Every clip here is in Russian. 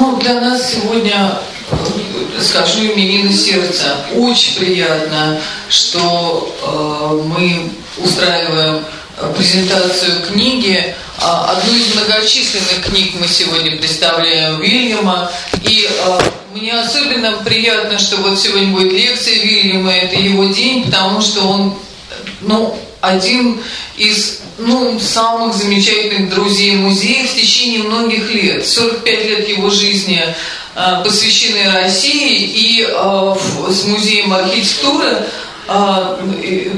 Ну, для нас сегодня, э, скажу именины сердца, очень приятно, что э, мы устраиваем презентацию книги. А, одну из многочисленных книг мы сегодня представляем Вильяма. И э, мне особенно приятно, что вот сегодня будет лекция Вильяма, это его день, потому что он, ну, один из ну, самых замечательных друзей музея в течение многих лет. 45 лет его жизни э, посвящены России и э, с музеем архитектуры а,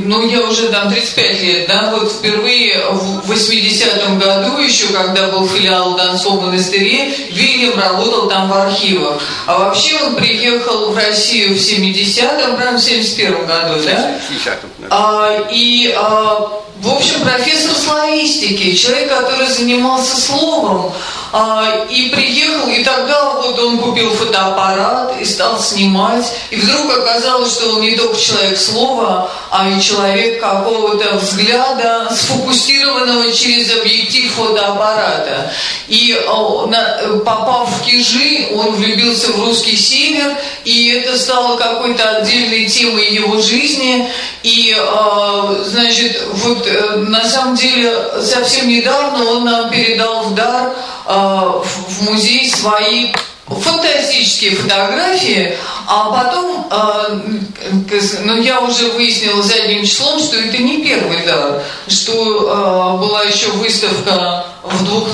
ну, я уже там 35 лет, да, вот впервые в 80-м году, еще когда был филиал Донского монастыря, Вильям работал там в архивах. А вообще он приехал в Россию в 70-м, прям в 71-м году, да? 60-м. А, и а, в общем, профессор славистики, человек, который занимался словом, а, и приехал, и тогда вот он купил фотоаппарат и стал снимать, и вдруг оказалось, что он не только человек слова, а и человек какого-то взгляда, сфокусированного через объектив фотоаппарата. И а, попав в Кижи, он влюбился в русский север, и это стало какой-то отдельной темой его жизни, и, а, значит, вот Э, на самом деле совсем недавно он нам передал в дар э, в музей свои фантастические фотографии, а потом, э, ну я уже выяснила задним числом, что это не первый дар, что была еще выставка в двух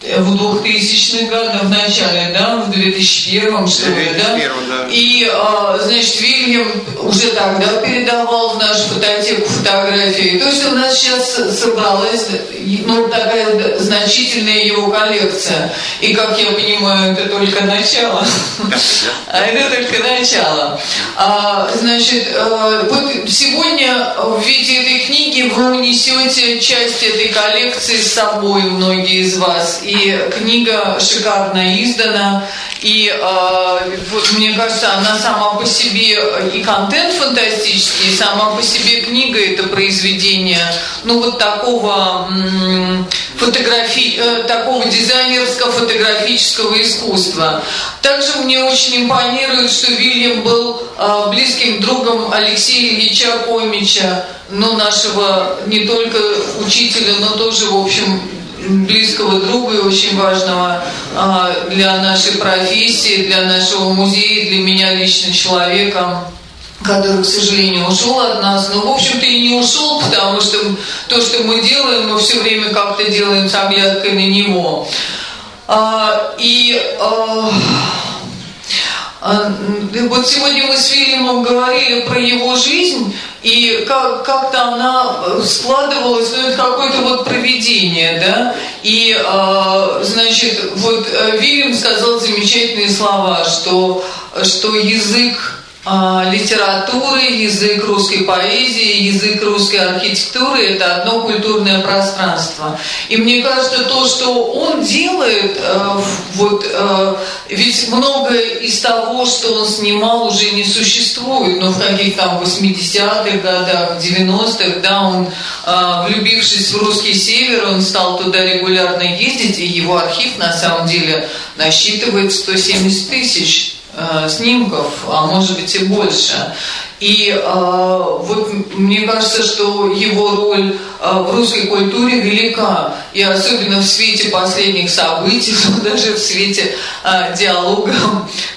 в 2000-х годах, в начале, да, в 2001 что ли, да? да. И, а, значит, Вильям уже тогда передавал в нашу фототеку фотографии. То есть у нас сейчас собралась, ну, такая значительная его коллекция. И, как я понимаю, это только начало. А это только начало. А, значит, э, вот сегодня в виде этой книги вы унесете часть этой коллекции с собой, многие из вас. И книга шикарно издана. И э, вот, мне кажется, она сама по себе и контент фантастический, и сама по себе книга это произведение, ну вот такого фотографии, э, такого дизайнерского фотографического искусства. Также мне очень импонирует, что Вильям был э, близким другом Алексея Ильича Комича, ну, нашего не только учителя, но тоже, в общем, близкого друга и очень важного а, для нашей профессии, для нашего музея, для меня лично человека который, к сожалению, ушел от нас. Но, в общем-то, и не ушел, потому что то, что мы делаем, мы все время как-то делаем с оглядкой на него. А, и а, а, вот сегодня мы с Вильямом говорили про его жизнь, и как, как-то она э, складывалась, ну, это какое-то вот проведение, да, и, э, значит, вот э, Вильям сказал замечательные слова, что, что язык литературы, язык русской поэзии, язык русской архитектуры – это одно культурное пространство. И мне кажется, то, что он делает, э, вот, э, ведь многое из того, что он снимал, уже не существует, но в каких-то там 80-х годах, 90-х, да, он, э, влюбившись в русский север, он стал туда регулярно ездить, и его архив на самом деле насчитывает 170 тысяч снимков, а может быть и больше. И э, вот мне кажется, что его роль э, в русской культуре велика, и особенно в свете последних событий, даже в свете э, диалога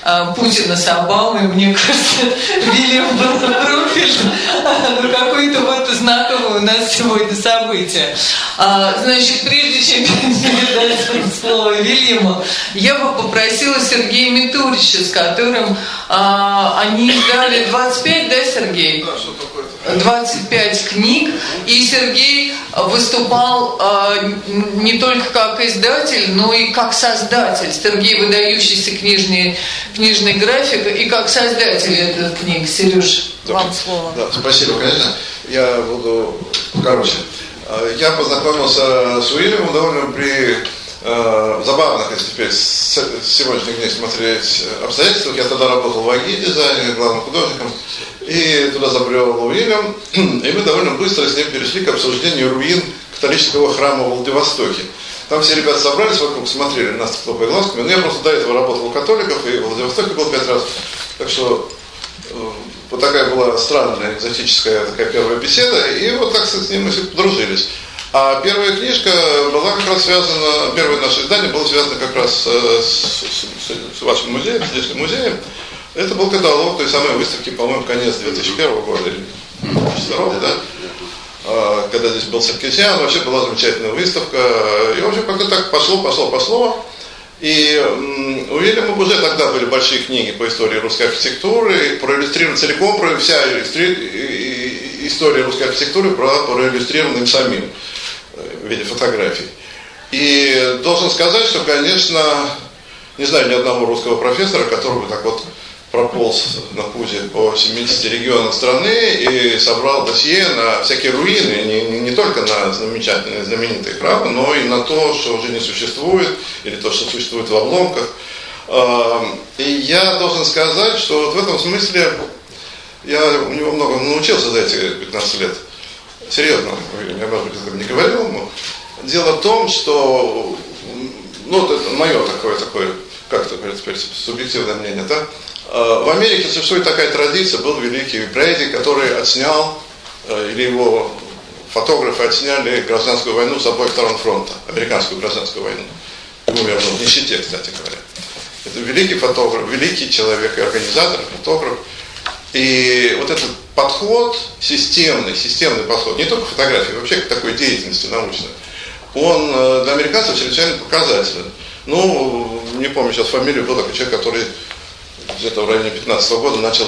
э, Путина с Обамой, мне кажется, Вильям Бруфельд, ну какое-то вот знаковое у нас сегодня событие. А, значит, прежде чем передать слово Вильяму, я бы попросила Сергея Митурича, с которым а, они издали 25 да, Сергей? Да, что такое? 25 книг, и Сергей выступал э, не только как издатель, но и как создатель. Сергей выдающийся книжный, книжный график и как создатель этих книг. Сереж, да, вам слово. Да, спасибо, конечно. Я буду короче. А, я познакомился с Уильямом довольно при э, забавных, если теперь с сегодняшних дней смотреть обстоятельствах. Я тогда работал в АГИ дизайне, главным художником, и туда забрел Уильям, и мы довольно быстро с ним перешли к обсуждению руин католического храма в Владивостоке. Там все ребята собрались вокруг, смотрели нас хлопая глазками. Но я просто до этого работал у католиков и в Владивостоке был пять раз. Так что э, вот такая была странная, экзотическая такая первая беседа. И вот так с ним мы подружились. А первая книжка была как раз связана, первое наше издание было связано как раз э, с, с, с вашим музеем, здешним музеем. Это был каталог той самой выставки, по-моему, конец 2001 года или 2002, да? А, когда здесь был Саркисян, вообще была замечательная выставка. И, в общем, как-то так пошло, пошло, пошло. И у Вильяма уже тогда были большие книги по истории русской архитектуры, проиллюстрированы целиком, про вся история русской архитектуры проиллюстрирована им самим виде фотографий. И должен сказать, что, конечно, не знаю ни одного русского профессора, который бы так вот прополз на пузе по 70 регионам страны и собрал досье на всякие руины, не, не, только на замечательные, знаменитые храмы, но и на то, что уже не существует, или то, что существует в обломках. И я должен сказать, что вот в этом смысле я у него много научился за эти 15 лет. Серьезно, я, быть, этого не говорил ему. Дело в том, что, ну, это мое такое, такое, как это говорится, субъективное мнение, да, в Америке существует такая традиция, был великий Брейди, который отснял, э, или его фотографы отсняли гражданскую войну с обоих сторон фронта, американскую гражданскую войну. Умер он в нищете, кстати говоря. Это великий фотограф, великий человек и организатор, фотограф. И вот этот подход, системный, системный подход, не только фотографии, вообще к такой деятельности научной, он э, для американцев чрезвычайно показателен. Ну, не помню сейчас фамилию, был такой человек, который где-то в районе 15 года начал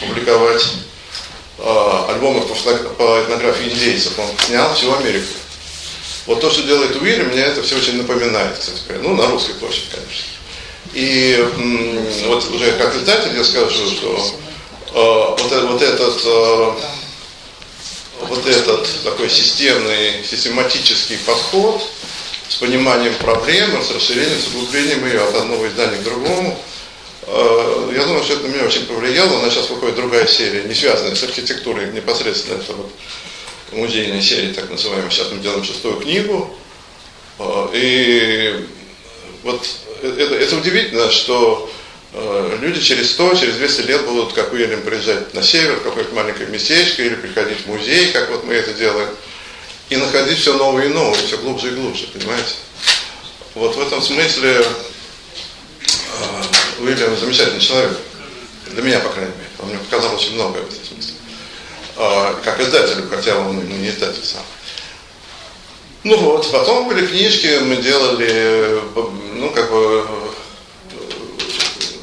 публиковать э, альбомы по, по этнографии индейцев. Он снял всю Америку. Вот то, что делает Уильям, мне это все очень напоминает, кстати говоря. Ну, на русской площади, конечно. И вот уже как издатель я скажу, что вот, э, вот этот э, вот этот такой системный, систематический подход с пониманием проблемы, с расширением, с углублением ее от одного издания к другому – Э, я думаю, что это на меня очень повлияло. У нас сейчас выходит другая серия, не связанная с архитектурой непосредственно. Это вот музейная серия, так называемая. Сейчас мы делаем шестую книгу. Э, и вот это, это удивительно, что э, люди через 100, через 200 лет будут, как Уильям, приезжать на север, в какое-то маленькое местечко, или приходить в музей, как вот мы это делаем, и находить все новое и новое, все глубже и глубже, понимаете? Вот в этом смысле Уильям замечательный человек. Для меня, по крайней мере. Он мне показал очень многое в этом смысле. А, как издателю, хотя он не издатель сам. Ну вот, потом были книжки, мы делали, ну как бы,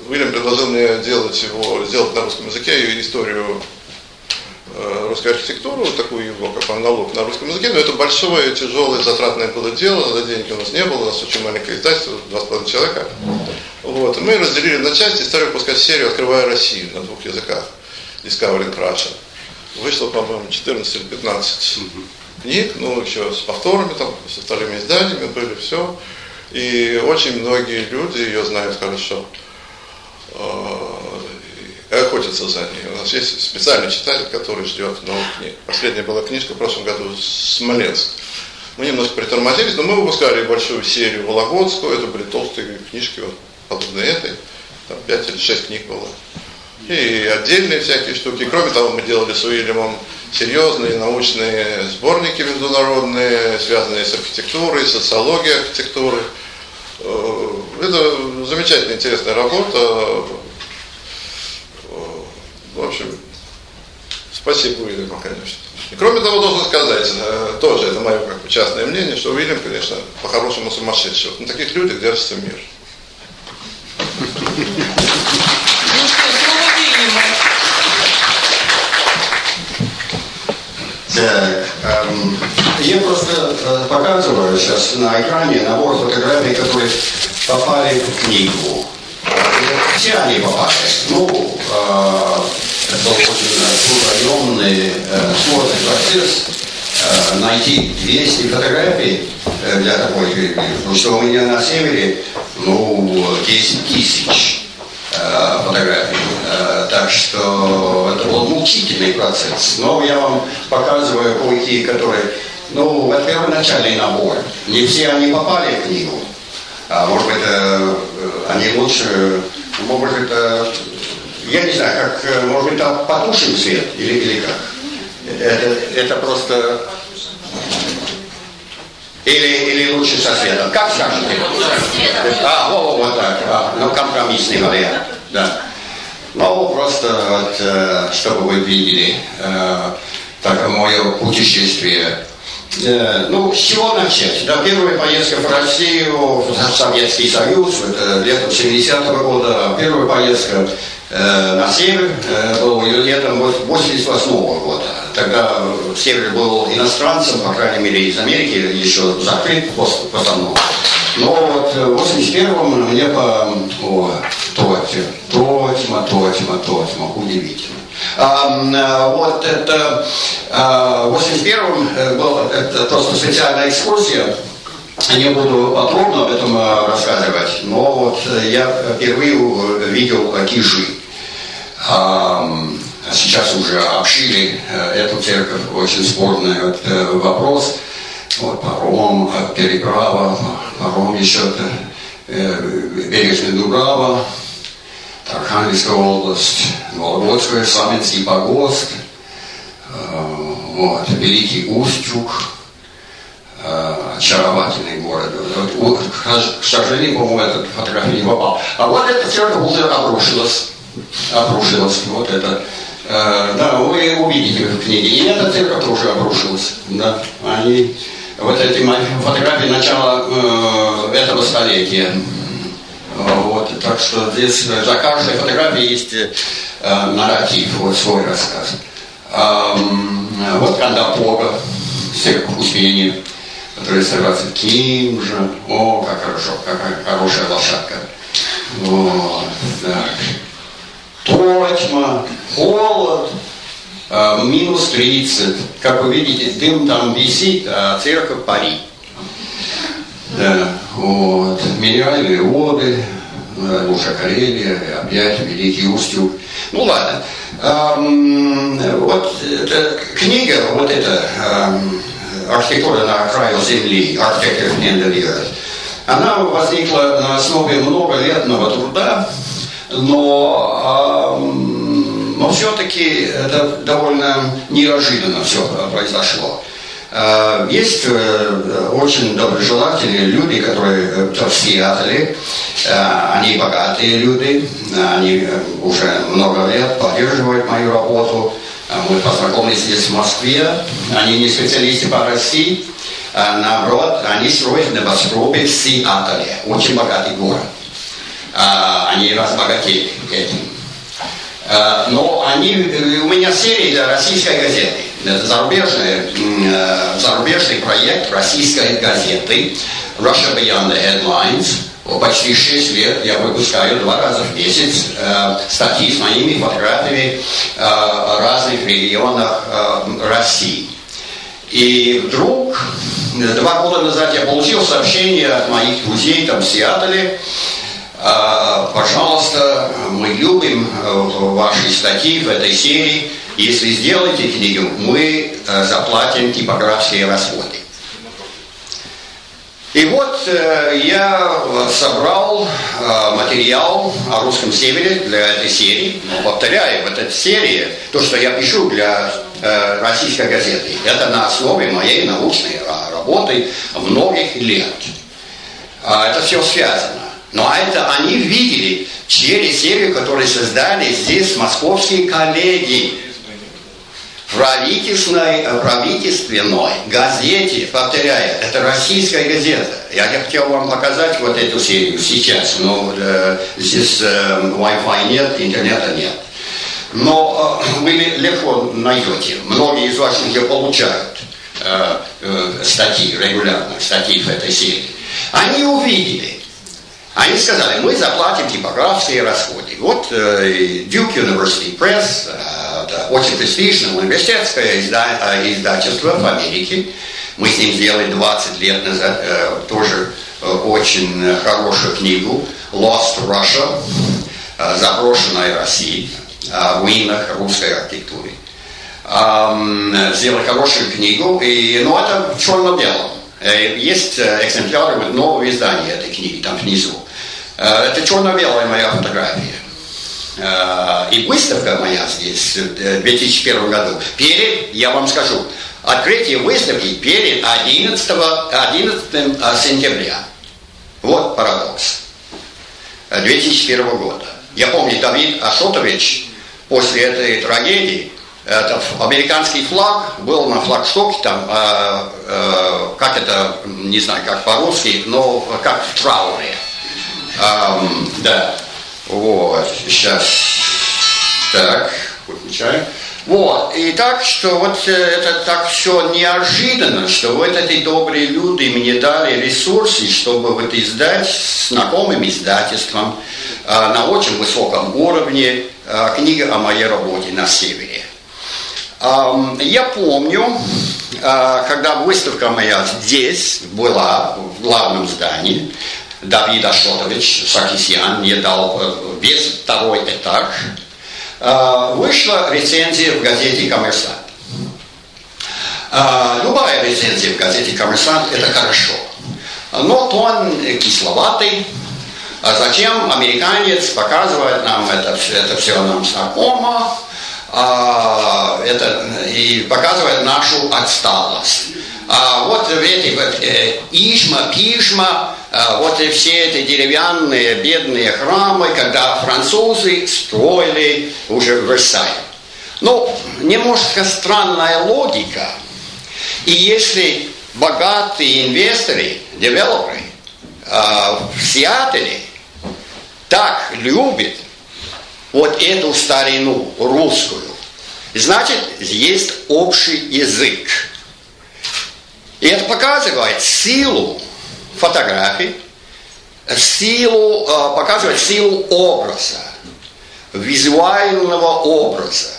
Уильям предложил мне делать его, сделать на русском языке историю э, русской архитектуры, вот такую его, как монолог на русском языке, но это большое, тяжелое, затратное было дело, за денег у нас не было, у нас очень маленькое издательство, два с половиной человека. Вот. И мы разделили на части стали выпускать серию «Открывая Россию» на двух языках. Discovering Russia. Вышло, по-моему, 14 или 15 книг, ну, еще с повторами, там, с остальными изданиями были, все. И очень многие люди ее знают хорошо. И охотятся за ней. У нас есть специальный читатель, который ждет новых книг. Последняя была книжка в прошлом году «Смоленск». Мы немножко притормозились, но мы выпускали большую серию Вологодскую, это были толстые книжки, вот, подобной этой, там 5 или 6 книг было. И отдельные всякие штуки. Кроме того, мы делали с Уильямом серьезные научные сборники международные, связанные с архитектурой, социологией архитектуры. Это замечательная, интересная работа. В общем, спасибо Уильяму, конечно. И кроме того, должен сказать, э, тоже это мое как бы частное мнение, что Уильям, конечно, по-хорошему сумасшедший. Вот на таких людях держится мир. Так, эм, я просто э, показываю сейчас на экране набор фотографий, которые попали в книгу. Все они попали. Ну, э, это очень трудоемный, э, сложный процесс э, найти 200 фотографий э, для такой книги. Потому что у меня на севере ну, 10 тысяч э, фотографий. Э, так что это был мучительный процесс. Но я вам показываю кое-какие, которые ну, вот первоначальный набор. Не все они попали в книгу. А может быть, э, они лучше, может быть, э, я не знаю, как, может быть, там потушим свет или, или как? Это, это просто... Или, или лучше со светом. Как скажете? А, вот, вот так. А, ну, компромиссный вариант. Да. Ну, просто вот, э, чтобы вы видели, э, так мое путешествие. Э, ну, с чего начать? Да, первая поездка в Россию, в Советский Союз, это летом 70-го года, первая поездка э, на север э, был летом 88 -го года. Тогда север был иностранцем, по крайней мере, из Америки, еще закрыт по основному. Но вот в 81-м мне по... О, Тотьма, Тотьма, Тотьма, Тотьма, удивительно. А, вот это а, в 81-м был это просто специальная экскурсия. Не буду подробно об этом а, рассказывать, но вот я впервые видел Киши. Сейчас уже обшили э, эту церковь, очень спорный вот, э, вопрос. Вот паром, переправа, паром еще э, бережная Дубрава, Архангельская область, Вологодская, Саминский погост, вот, Великий Устюг, очаровательный город. Вот, к сожалению, по-моему, эта фотография не попал. А вот эта церковь уже обрушилась. Обрушилась. Вот это Э, да, вы увидите в книге. И эта церковь тоже обрушилась. Да, они, вот эти фотографии начала э, этого столетия. Вот, так что здесь за каждой фотографией есть э, нарратив, вот свой рассказ. Э, вот Бога, церковь Успения, которая сражается Ким же, о, как хорошо, какая хорошая лошадка. Вот, так точно, холод, э, минус 30. Как вы видите, дым там висит, а церковь парит. Вот. Минеральные воды, Луша Карелия, опять Великий Устюг. Ну ладно. Эм, вот эта книга, вот эта эм, архитектура на краю земли, the Earth, она возникла на основе многолетного труда но, но все-таки это довольно неожиданно все произошло. А, есть э, очень доброжелательные люди, которые э, Сиатле, э, они богатые люди, они уже много лет поддерживают мою работу. Мы познакомились здесь в Москве, они не специалисты по России, наоборот, они строят небоскребы в Сиатле, очень богатый город. Они разбогатели этим. Но они, у меня серия для российской газеты. Это зарубежный, э, зарубежный проект российской газеты Russia Beyond the Headlines. Почти 6 лет я выпускаю два раза в месяц э, статьи с моими фотографиями э, в разных регионах России. И вдруг, два года назад я получил сообщение от моих друзей там в Сиатле, а, пожалуйста, мы любим э, ваши статьи в этой серии. Если сделаете книгу, мы э, заплатим типографские расходы. И вот э, я собрал материал о русском севере для этой серии. Но повторяю, вот эта серия, то, что я пишу для российской газеты, это на основе моей научной работы многих лет. А это все связано. Но это они видели через серию, которую создали здесь московские коллеги правительственной, правительственной газете, повторяю, это российская газета. Я хотел вам показать вот эту серию сейчас, но э, здесь э, Wi-Fi нет, интернета нет. Но э, вы легко найдете. Многие из вас уже получают э, э, статьи регулярно, статьи в этой серии. Они увидели, они сказали, мы заплатим типографские расходы. Вот э, Duke University Press, э, очень престижное университетское э, издательство в Америке. Мы с ним сделали 20 лет назад тоже очень хорошую книгу Lost Russia, заброшенная Россия, о руинах русской архитектуры. сделать хорошую книгу, и, ну, это черно-белом. Есть экземпляры нового издания этой книги, там внизу. Э, это черно-белая моя фотография. И выставка моя здесь в 2001 году. Перед, я вам скажу, открытие выставки перед 11, 11 сентября. Вот парадокс. 2001 года. Я помню, Давид Ашотович после этой трагедии это американский флаг был на флагштоке там, э, э, как это, не знаю, как по-русски, но как в трауре. Эм, да, вот, сейчас, так, выключаем. Вот, и так, что вот э, это так все неожиданно, что вот эти добрые люди мне дали ресурсы, чтобы вот издать с знакомым издательством э, на очень высоком уровне э, книга о моей работе на севере. Я помню, а, когда выставка моя здесь была, в главном здании, Давид Ашотович Саркисян мне дал э, весь второй этаж, а, вышла рецензия в газете «Коммерсант». А, любая рецензия в газете «Коммерсант» – это хорошо. Но тон кисловатый, а зачем американец показывает нам это, это все нам знакомо, а, это и показывает нашу отсталость. А вот в эти вот, э, Ишма, Пишма, э, вот и все эти деревянные бедные храмы, когда французы строили уже Версаль. Ну, немножко странная логика. И если богатые инвесторы, девелоперы э, в Сиатле так любят вот эту старину русскую, значит, есть общий язык. И это показывает силу фотографий, силу, э, показывает силу образа, визуального образа.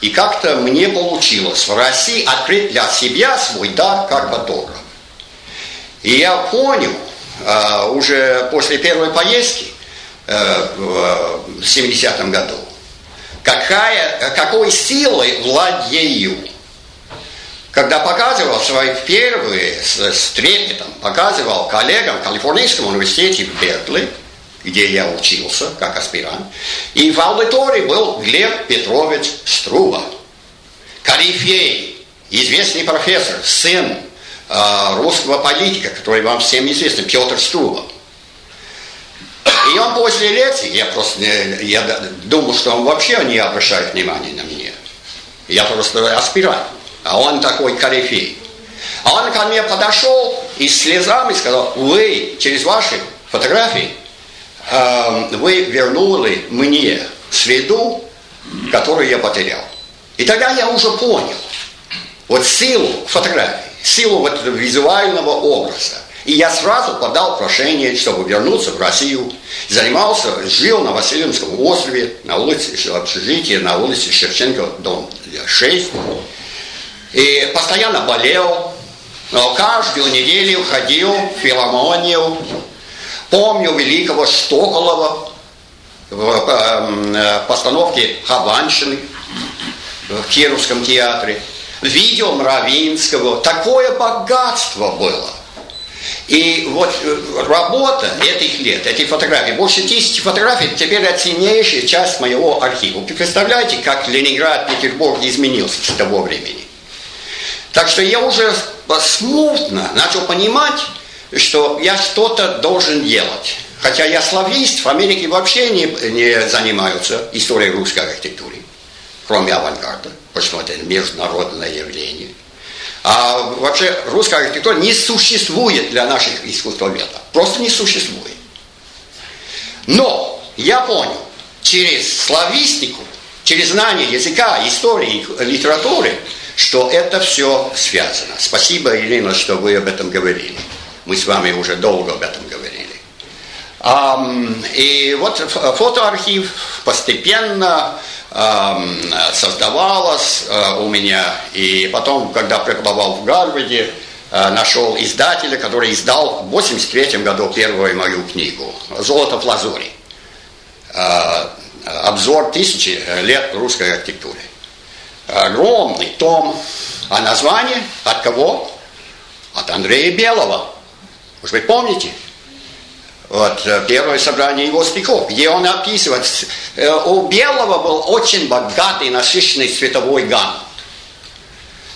И как-то мне получилось в России открыть для себя свой дар как фотограф. И я понял э, уже после первой поездки, Э, в 70-м году. Какая, какой силой владею. Когда показывал свои первые, с трепетом, показывал коллегам в Калифорнийском университете в Беркли, где я учился как аспирант, и в аудитории был Глеб Петрович Струба, корифей, известный профессор, сын э, русского политика, который вам всем известен, Петр Струба. И он после лекции, я просто я думал, что он вообще не обращает внимания на меня. Я просто аспирант. А он такой корифей. А он ко мне подошел и с слезами сказал, вы через ваши фотографии э, вы вернули мне среду, которую я потерял. И тогда я уже понял вот силу фотографии, силу вот этого визуального образа. И я сразу подал прошение, чтобы вернуться в Россию. Занимался, жил на Васильевском острове, на улице общежития, на улице Шевченко, дом 6. И постоянно болел, но каждую неделю ходил в филармонию. Помню великого Штоколова в э, постановке «Хованщины» в Кировском театре. Видел Мравинского. Такое богатство было. И вот э, работа этих лет, эти фотографии, больше тысячи фотографий, теперь это ценнейшая часть моего архива. Представляете, как Ленинград, Петербург изменился с того времени? Так что я уже смутно начал понимать, что я что-то должен делать. Хотя я славист, в Америке вообще не, не занимаются историей русской архитектуры, кроме авангарда, потому что это международное явление. А вообще русская архитектура не существует для наших искусствоведов. Просто не существует. Но я понял, через славистику, через знание языка, истории, литературы, что это все связано. Спасибо, Елена, что вы об этом говорили. Мы с вами уже долго об этом говорили. И вот фотоархив постепенно создавалось э, у меня. И потом, когда преподавал в Гарварде, э, нашел издателя, который издал в 83 году первую мою книгу «Золото в лазури». Э, обзор тысячи лет русской архитектуры. Огромный том, а название от кого? От Андрея Белого. Может быть, помните? Вот э, первое собрание его стихов, где он описывает, э, у Белого был очень богатый, насыщенный световой гамм.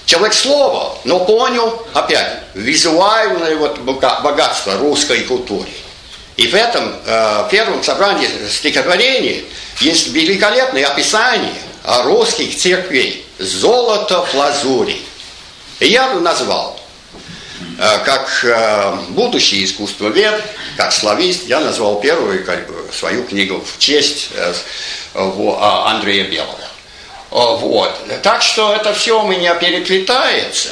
Человек слова, но понял, опять, визуальное вот богатство русской культуры. И в этом э, первом собрании стихотворений есть великолепное описание русских церквей. Золото в лазури. Я назвал, э, как э, будущий искусствовед, как славист, я назвал первую как бы, свою книгу в честь э, в, Андрея Белого. Вот. Так что это все у меня переплетается.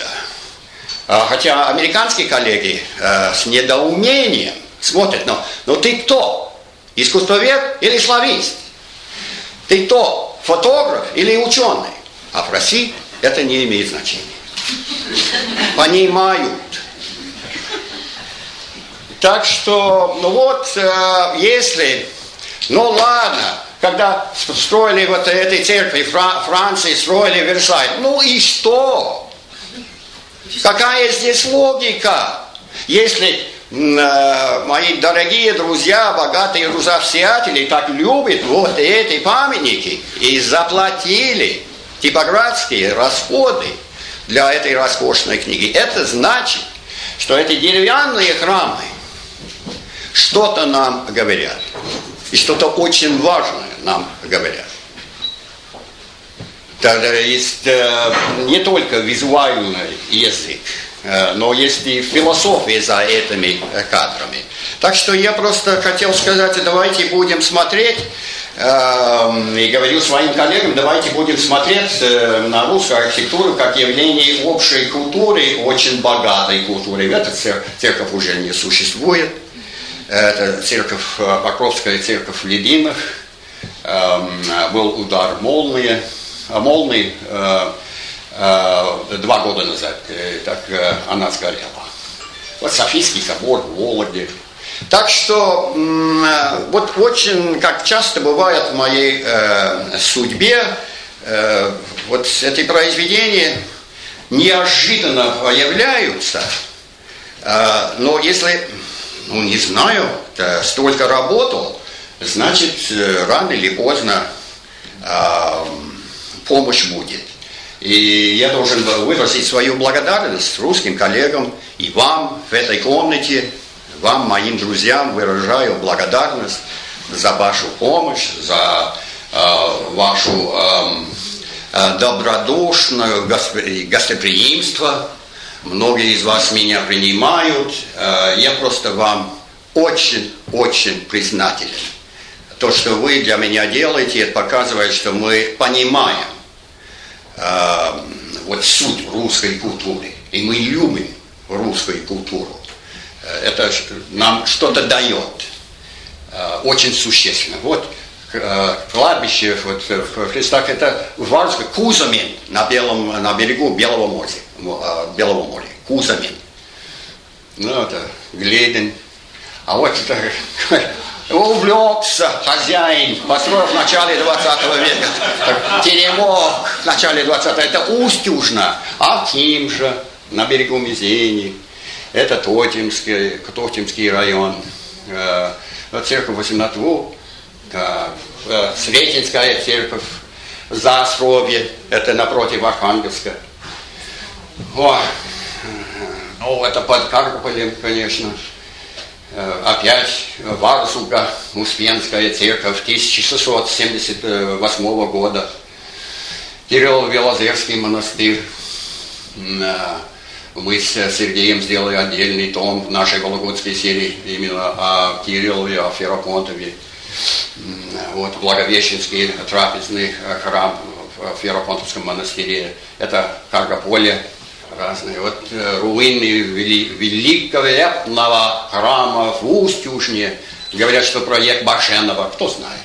А, хотя американские коллеги с недоумением смотрят, но, но ты кто? Искусствовед или славист? Ты кто? Фотограф или ученый? А в России это не имеет значения. Понимают. Так что, ну вот, э, если, ну ладно, когда строили вот этой церкви Фра- Франции, строили Версаль. Ну и что? Какая здесь логика? Если мои дорогие друзья, богатые русовсиатели так любят вот эти памятники и заплатили типографские расходы для этой роскошной книги, это значит, что эти деревянные храмы что-то нам говорят. И что-то очень важное нам говорят. Тогда есть э, не только визуальный язык, э, но есть и философия за этими э, кадрами. Так что я просто хотел сказать, давайте будем смотреть, э, и говорю своим коллегам, давайте будем смотреть э, на русскую архитектуру как явление общей культуры, очень богатой культуры. Эта церковь уже не существует. Это церковь, э, Покровская церковь Лединых. Эм, был удар молнии, молнии э, э, два года назад, так она сгорела. Вот Софийский собор в. Так что вот очень, как часто бывает в моей э, судьбе, э, вот эти произведения неожиданно появляются, э, но если ну, не знаю, столько работал, значит, э, рано или поздно э, помощь будет. И я должен выразить свою благодарность русским коллегам и вам в этой комнате, вам, моим друзьям, выражаю благодарность за вашу помощь, за э, вашу э, э добродушное гостеприимство, Многие из вас меня принимают. Э, я просто вам очень-очень признателен. То, что вы для меня делаете, это показывает, что мы понимаем э, вот суть русской культуры. И мы любим русскую культуру. Э, это нам что-то дает. Очень существенно. Вот кладбище вот, в Христах, это Варска, Кузамин на, белом, на берегу Белого моря. Белого моря, Кузамин. Ну, это Гледин. А вот это увлекся хозяин, построил в начале 20 века. Теремок в начале 20 это Устюжно, а Ким же на берегу Мизени. Это Тотемский, Тотемский район. Э, церковь 18 да, э, Сретенская церковь, Засровье, это напротив Архангельска. О, ну, это под Каргополем, конечно. Э, опять Варзуга, Успенская церковь 1678 года. Кирилл-Белозерский монастырь. Э, мы с Сергеем сделали отдельный том в нашей Вологодской серии именно о Кириллове, о Ферапонтове. Вот Благовещенский трапезный храм в Ферапонтовском монастыре. Это Каргополе, разные. Вот э, руины великолепного храма в Устюжне. Говорят, что проект Баженова. Кто знает?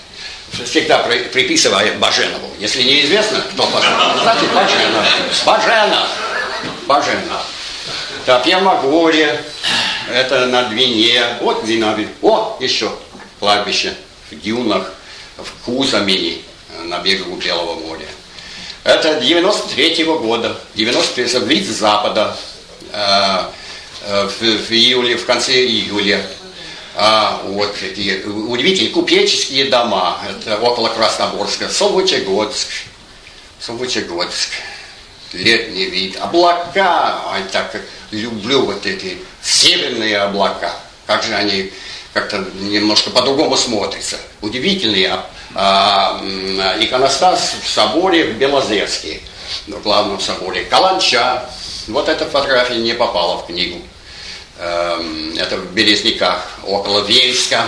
Всегда приписывая Баженову. Если неизвестно, кто Баженов, значит Баженов. Баженов. Баженов. Топьямогорье. Это на Двине. Вот Двина. О, еще кладбище в дюнах, в Кузамине, на берегу Белого моря. Это 93-го года, 93 вид с запада, э, э, в, в июле, в конце июля. А, вот такие удивительные купеческие дома, это около Красноборска, Солвычегодск, Солвычегодск, летний вид, облака, ай, так люблю вот эти северные облака, как же они как-то немножко по-другому смотрятся. Удивительные а, а, иконостас в соборе в Белозерске, в главном соборе. Каланча, вот эта фотография не попала в книгу. Эм, это в Березниках, около Вельска.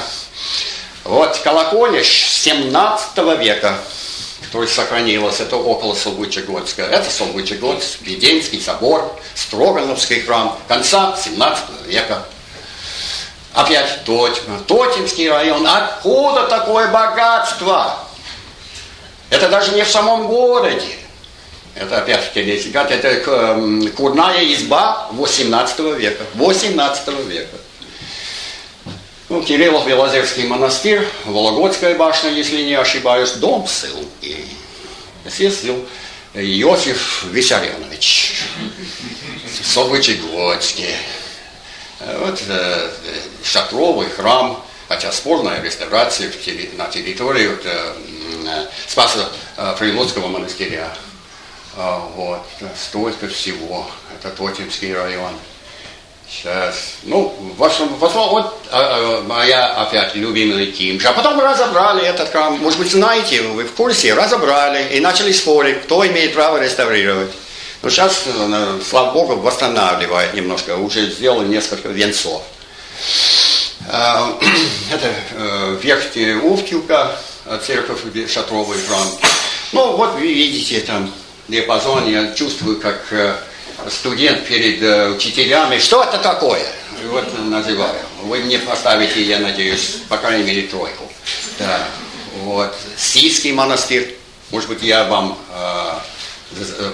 Вот колокольня 17 века, которая сохранилась, это около Солгучегодска. Это Солгучегодск, Веденский собор, Строгановский храм конца 17 века. Опять Тотьма, Тотемский район. Откуда такое богатство? Это даже не в самом городе. Это опять-таки лексикат, это эм, курная изба 18 века. 18 века. Ну, Кириллов Белозерский монастырь, Вологодская башня, если не ошибаюсь, дом ссылки. Съездил Иосиф Виссарионович, Солвычегодский. Вот э, шатровый храм, хотя спорная реставрация на территории вот, э, Спаса э, Прилуцкого монастыря. А, вот, столько всего. Это Тотемский район. Сейчас. Ну, в основном, вот а, а, моя опять любимая Кимжа. А потом разобрали этот храм. Может быть, знаете, вы в курсе, разобрали и начали спорить, кто имеет право реставрировать. Но сейчас, э, слава Богу, восстанавливает немножко. Уже сделал несколько венцов. А, это э, верхняя Уфтилка, церковь шатровый храм. Ну, вот вы видите там диапазон, я чувствую, как э, студент перед э, учителями, что это такое? Вот называю. Вы мне поставите, я надеюсь, по крайней мере, тройку. Да. Вот. Сийский монастырь. Может быть, я вам э,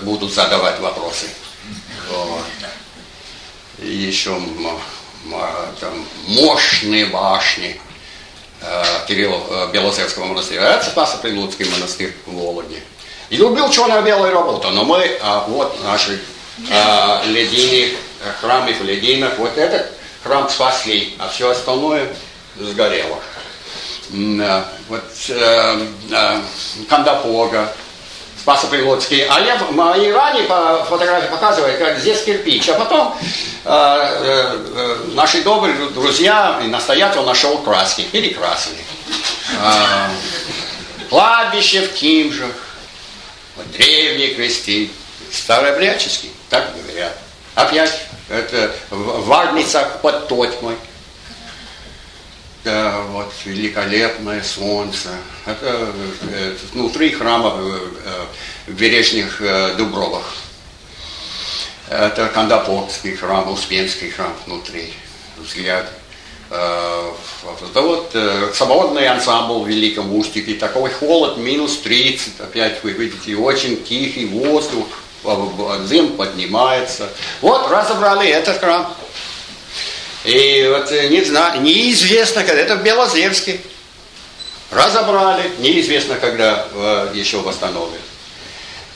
буду задавать вопросы. Вот. еще там, мощные башни э, Кирилла э, Белозерского монастыря. Это Спасо-Прилуцкий монастырь в Вологде. И любил черно-белую работу, но мы, а, вот наши а, ледины, храмы в лединах, вот этот храм спасли, а все остальное сгорело. А, вот э, э, Кандапога, Спасо-Прилуцкий. А я мои ранее по фотографии показываю, как здесь кирпич. А потом э, э, наши добрые друзья и настоятель нашел краски, перекрасили. Э, кладбище в Кимжах, древний крестик, старообрядческий, так говорят. Опять, это в Варницах под Тотьмой. Да, вот великолепное солнце. Это, это внутри храма в, в Бережных э, Дубровах. Это Кандапокский храм, Успенский храм внутри. Взгляд Э, да вот э, самодный ансамбль в Великом Устюге, такой холод, минус 30, опять вы видите, очень тихий воздух, дым поднимается. Вот разобрали этот храм. И вот э, не знаю, неизвестно, когда это в Белозерске. Разобрали, неизвестно, когда еще восстановят.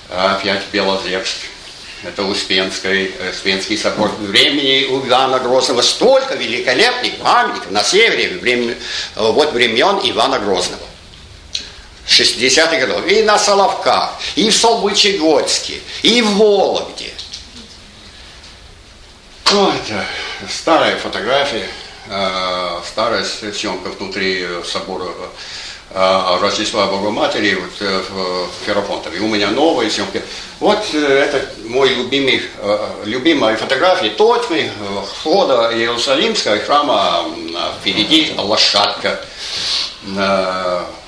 Опять в Белозерске это Успенский, э, Успенский собор времени у Ивана Грозного, столько великолепных памятников на севере времени, э, вот времен Ивана Грозного. 60-х годов. И на Соловках, и в Солбычегодске, и в Вологде. Ну, это старая фотография, э, старая съемка внутри собора а, Рождества Богоматери вот, э, в Ферапонтове. У меня новые съемки. Вот э, это мой любимый, э, любимая фотография Тотьмы, входа Иерусалимского храма впереди лошадка,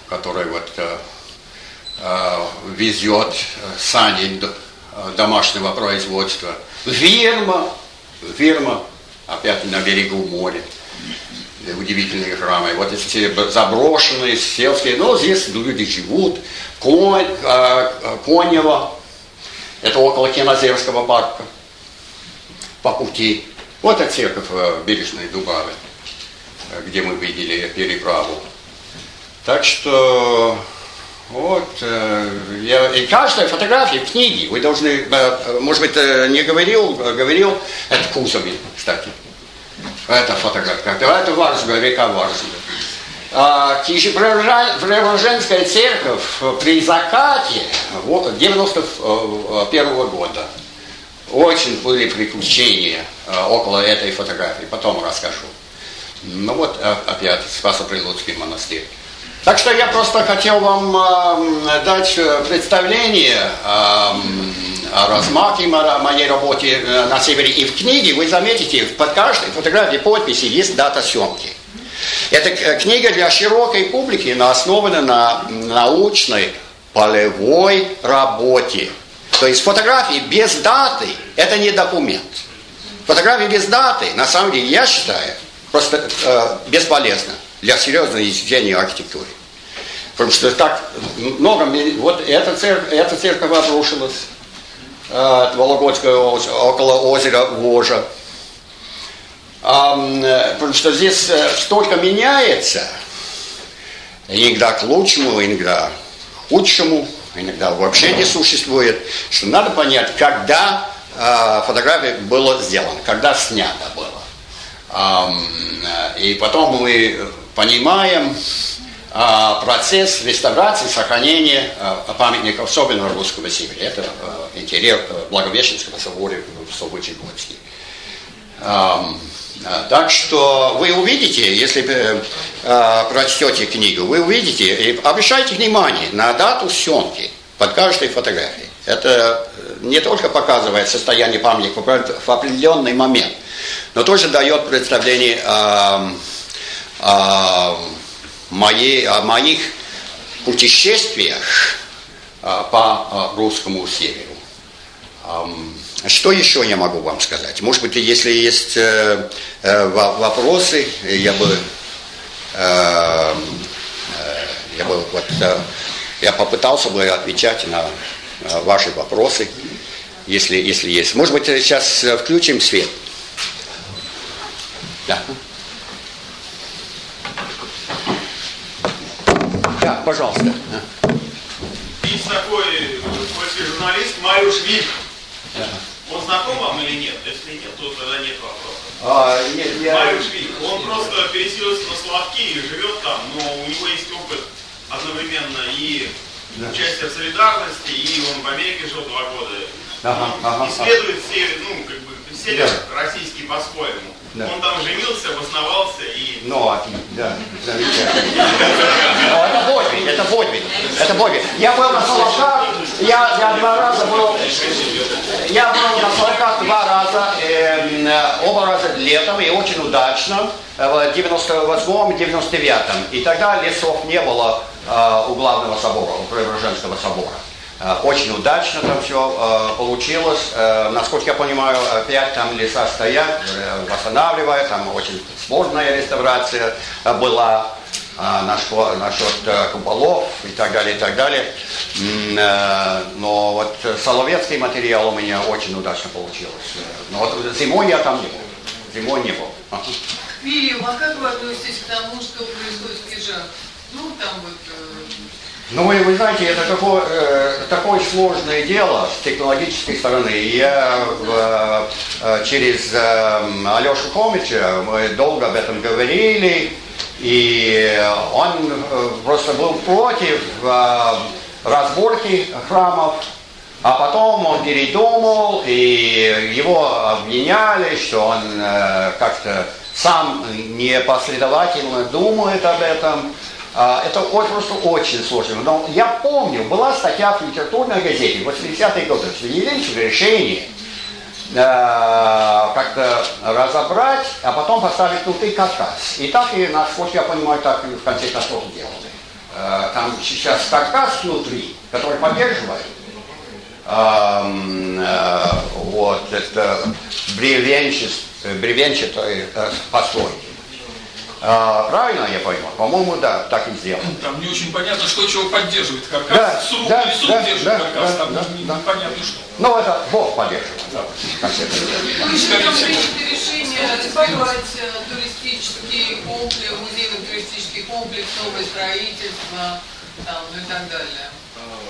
которая вот везет сани домашнего производства. Фирма, фирма, опять на берегу моря удивительные храмы. Вот эти заброшенные, сельские, но здесь люди живут. Конь, э, Конево, это около Кинозерского парка, по пути. Вот эта церковь в Бережной Дубраве, где мы видели переправу. Так что Вот, я, и каждая фотография в книге, вы должны, может быть, не говорил, говорил, это Кузовин, кстати. Это фотография. Это Варзга, река Варзга. А, Преображенская церковь при закате 91 года. Очень были приключения около этой фотографии, потом расскажу. Ну вот опять Спасо-Прилуцкий монастырь. Так что я просто хотел вам э, дать представление э, о размахе моей работе на севере. И в книге вы заметите, под каждой фотографией подписи есть дата съемки. Эта книга для широкой публики но основана на научной полевой работе. То есть фотографии без даты – это не документ. Фотографии без даты, на самом деле, я считаю, просто э, бесполезно для серьезного изучения архитектуры. Потому что так много, вот эта церковь, эта церковь обрушилась, э, Вологодское около озера Вожа. А, потому что здесь э, столько меняется, иногда к лучшему, иногда к худшему, иногда вообще не существует, что надо понять, когда э, фотография была сделана, когда снято было. Э, и потом мы понимаем э, процесс реставрации, сохранения э, памятников, особенно русского севера. Это интерьер э, Благовещенского собора в Собочегодске. А, так что вы увидите, если прочтете книгу, вы увидите, и обращайте внимание на дату съемки под каждой фотографией. Это э, не только показывает состояние памятника в определенный момент, но тоже дает представление о, о, моей, о моих путешествиях а, по русскому северу. Что еще я могу вам сказать? Может быть, если есть э, э, вопросы, я бы, э, я бы вот, я попытался бы отвечать на ваши вопросы, если, если есть. Может быть, сейчас включим свет. Да. Да, пожалуйста. Есть такой польский журналист Мариуш Вильк. Да. Он знаком вам или нет? Если нет, то тогда нет вопроса. А, нет, я... Марик Швик, он просто переселился на Соловки и живет там, но у него есть опыт одновременно и да. участие в солидарности, и он в Америке жил два года. Ага, он ага, исследует ага. все, ну, как бы, север да. российский по-своему. Да. Он там женился, обосновался и... Ну, да, замечательно. Это подвиг, это подвиг, это подвиг. Я был на Соловках, я, я два раза был, я был на Соловках два раза, э, оба раза летом и очень удачно, в 98-м и 99-м. И тогда лесов не было э, у главного собора, у Преображенского собора. Э, очень удачно там все э, получилось. Э, насколько я понимаю, опять там леса стоят, восстанавливая, там очень сложная реставрация была насчет куполов и так далее, и так далее. Но вот соловецкий материал у меня очень удачно получилось. Но вот зимой я там не был. Зимой не был. Вильям, а как вы относитесь к тому, что происходит в Кижах? Ну, там вот ну, вы, вы знаете, это такое, э, такое сложное дело с технологической стороны. Я э, э, через э, Алешу Хомича, мы долго об этом говорили, и он э, просто был против э, разборки храмов, а потом он передумал, и его обвиняли, что он э, как-то сам непоследовательно думает об этом. А, это просто очень сложно. Но я помню, была статья в литературной газете в 80-е годы, что единственное решение э, как-то разобрать, а потом поставить внутри каркас. И так и, насколько я понимаю, так и в конце концов делали. Э, там сейчас каркас внутри, который поддерживает э, вот это бревенчатый постройки. А, правильно я пойму? По-моему, да, так и сделано. Там не очень понятно, что чего поддерживает каркас. Да, Сурук да, или сурук да, держит да, каркас, да, там да, не, да. непонятно что. Ну, это Бог поддерживает. Да. Вы еще там приняли решение развивать туристический комплекс, музейный туристический комплекс, новое строительство. там, ну и так далее.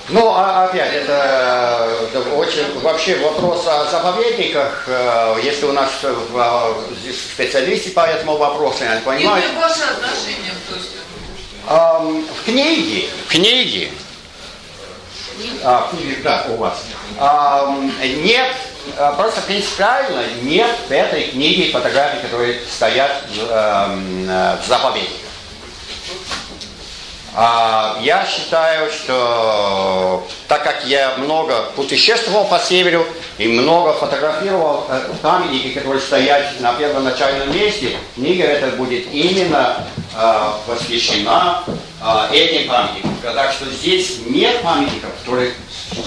Ну, а, опять, это, очень, вообще вопрос о заповедниках, э, если у нас здесь специалисты по этому вопросу, я не понимаю. Нет, ваше отношение, то есть... В книге, в книге, а, в книге, да, у вас, нет, а, просто принципиально нет в этой книге фотографий, которые стоят в заповедниках. А, я считаю, что так как я много путешествовал по северу и много фотографировал э, памятники, которые стоят на первоначальном месте, книга эта будет именно э, посвящена э, этим памятникам. Так что здесь нет памятников, которые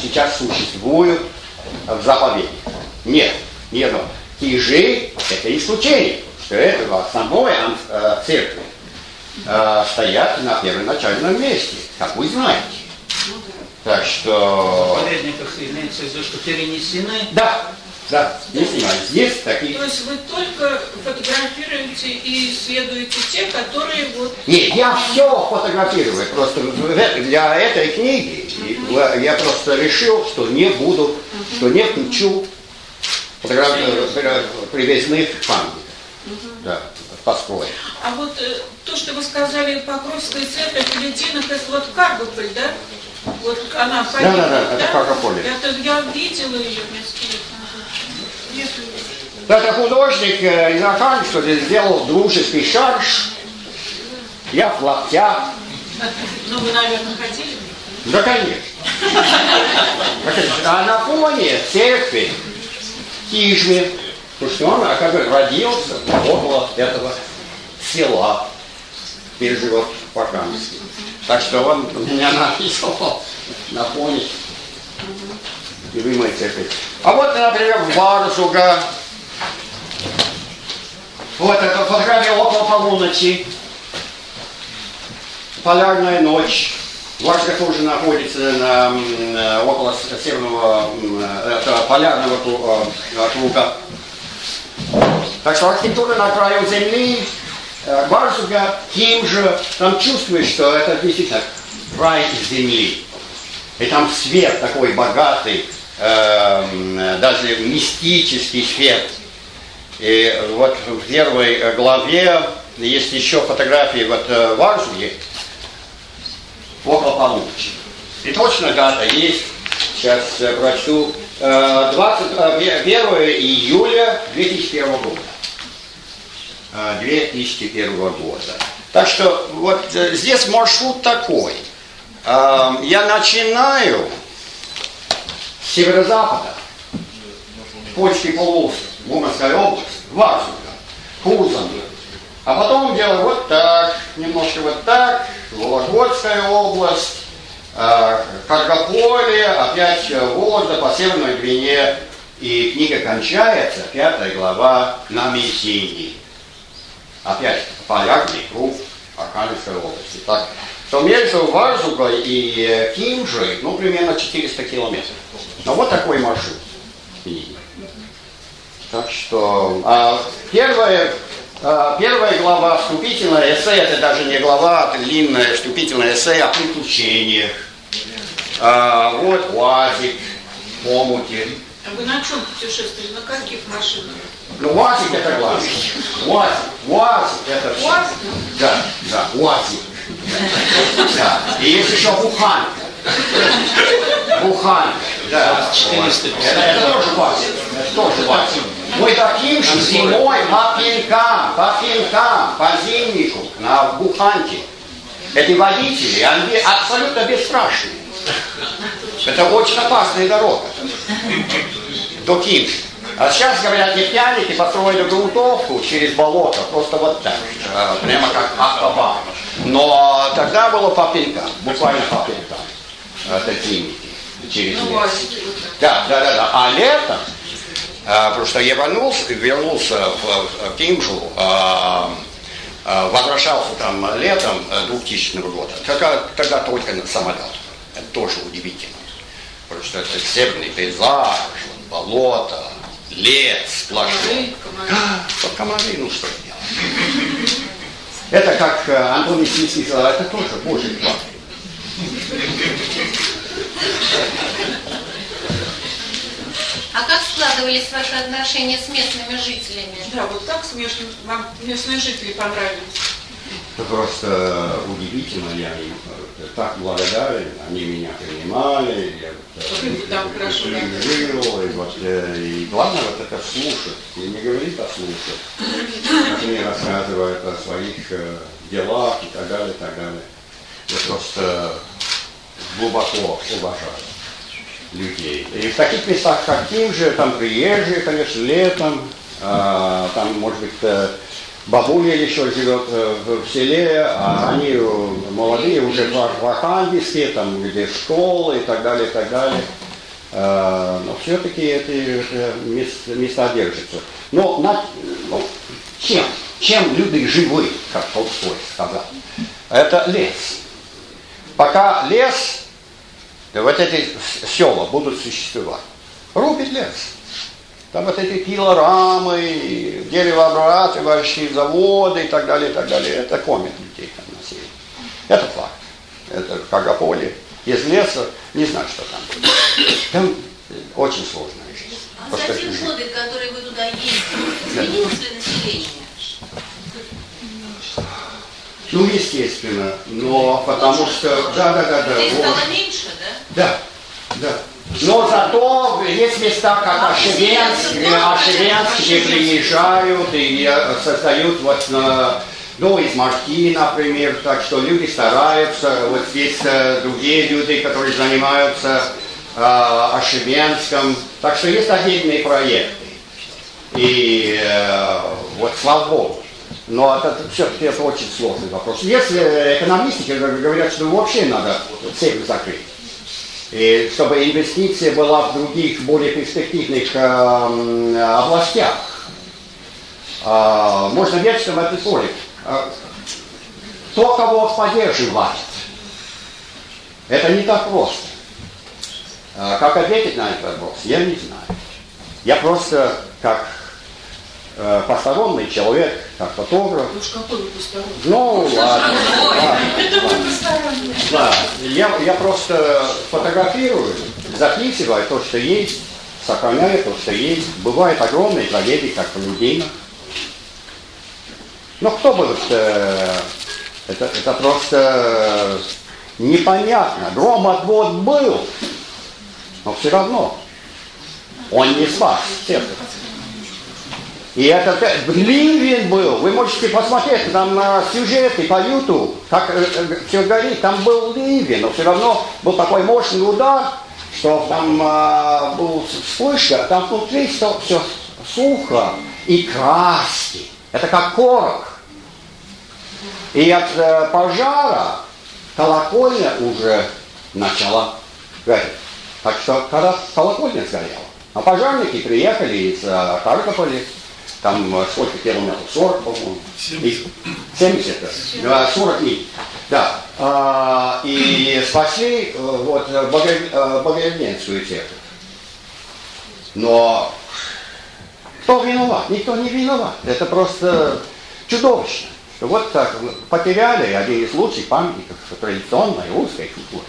сейчас существуют в заповедниках. Нет, нет. Кижи – это исключение, что это в основной э, церкви э, стоят на первоначальном месте, как вы знаете. Так что... В полезниках имеется в виду, что перенесены? Да, да, не. Есть такие... То есть вы только фотографируете и исследуете те, которые вот... Нет, я все фотографирую. Просто для этой книги я просто решил, что не буду, что не включу фотографию привезных памятников. Да построен. А вот э, то, что вы сказали, Покровская церковь Лединок, это вот Каргополь, да? Вот она погибла, да? Да, да, да, это Каргополь. Это я видела ее несколько лет Это художник э, из Архангельска сделал дружеский шарж. Я в лаптях. Ну, вы, наверное, хотели? Да, конечно. А на фоне церкви Кижми Потому что он, бы, родился около этого села, теперь живет в Архангельске. Так что он меня нарисовал на фоне любимой церкви. А вот, например, Барсуга. Вот это фотография около полуночи. Полярная ночь. Варска тоже находится на, около северного это, полярного круга. Так что архитектура на краю земли, Барсуга, тем же, там чувствуешь, что это действительно край земли. И там свет такой богатый, э, даже мистический свет. И вот в первой главе есть еще фотографии вот э, в Арзуге около полуночи. И точно дата есть. Сейчас прочту. 21 июля 2001 года. 2001 года. Так что вот э, здесь маршрут такой. Я начинаю с северо-запада, Польский полуостров, Мурманская область, Варзуга, Кузан. А потом делаю вот так, немножко вот так, Вологодская область, а, Каргополе, опять Волга по Северной Двине, и книга кончается, пятая глава, на Мессинии. Опять полярный круг Архангельской области. Так, что между Варзугой и э, Кимжей, ну, примерно 400 километров. Ну, вот такой маршрут. Так что, а, первое, а, первая глава, вступительная эссе, это даже не глава, это длинная вступительная эссе о приключениях. А, вот УАЗик, Омути. А вы на чем путешествовали? На каких машинах? Ну, УАЗик это главное. УАЗик, УАЗик это все. УАЗик? Да, да, УАЗик. Да. И есть еще Буханка. Буханка, да. 400 это, это тоже УАЗик. Это тоже УАЗик. Мы таким же зимой по пинкам, по пинкам, по зимнику, на Буханке. Эти водители, они абсолютно бесстрашные. Это очень опасная дорога до Кинши. А сейчас, говорят, нефтяники построили грунтовку через болото, просто вот так, э, прямо как автобан. Но тогда было по буквально по пинкам, это зимники через ну, лес. Да, да, да, да. А летом а, потому что я вернулся, вернулся в, в Кимжу, а, а, возвращался там летом 2000 года, тогда, тогда только на самолет. Это тоже удивительно. Потому что это северный пейзаж, болото, лес сплошной. Комары, комары, ну что делать. Это как Антон Исинский сказал, это тоже Божий план. А как складывались ваши отношения с местными жителями? Да, вот как с местными, вам местные жители понравились? Это просто удивительно, я им так благодарен, они меня принимали, я вот, там хорошо, да. жил, и, и главное вот это слушать, и не говорить, а слушать, как мне рассказывают о своих делах и так далее, и так далее. Я просто глубоко уважаю людей. И в таких местах, как Ким же, там приезжие, конечно, летом, а, там, может быть, бабуля еще живет в селе, а они молодые уже в Архангельске, там где школы и так далее, и так далее. Но все-таки эти места держатся. Но на, ну, чем? Чем люди живы, как Толстой сказал? Это лес. Пока лес, вот эти села будут существовать. Рубит лес. Там вот эти пилорамы, деревообрабатывающие заводы и так далее, и так далее. Это кормит людей там на севере. Это факт. Это как Каргополе. Из леса не знаю, что там. Там очень сложная жизнь. А за те годы, которые вы туда ездили, изменилось ли население? Ну, естественно, но потому что... Да, да, да, да. Здесь стало меньше, да? Да, да. Но зато есть места, как Ашевенск, Ашевенск, где приезжают и создают вот ну, из Марки, например, так что люди стараются, вот здесь другие люди, которые занимаются э, Ашевенском, так что есть отдельные проекты. И э, вот слава Богу. Но это все-таки это очень сложный вопрос. Если экономисты говорят, что вообще надо цепь закрыть, и чтобы инвестиция была в других, более перспективных э, областях. Э, можно вечно в это спорить. Кто кого поддерживает, это не так просто. Э, как ответить на этот вопрос, я не знаю. Я просто, как э, посторонний человек, как фотограф. Ну, какой вы посторонний? Ну, ладно. Да, я, я просто фотографирую, записываю то, что есть, сохраняю то, что есть. Бывают огромные трагедии, как в Людина. Но кто будет... Э, это, это просто непонятно. Громотвод был, но все равно он не спас церковь. И это Ливен был. Вы можете посмотреть там на сюжеты по YouTube, как э, э, все горит. Там был Ливен, но все равно был такой мощный удар, что там э, был вспышка, там внутри все, все сухо и краски. Это как корок. И от э, пожара колокольня уже начала гореть. Так что когда колокольня сгорела, а пожарники приехали из э, Харьковали, там э, сколько километров? 40, по-моему. 70. 70, 40 миль. Да. А, и спасли э, вот э, Богоявленскую церковь. Но кто виноват? Никто не виноват. Это просто чудовищно. Вот так потеряли один из лучших памятников традиционной русской культуры.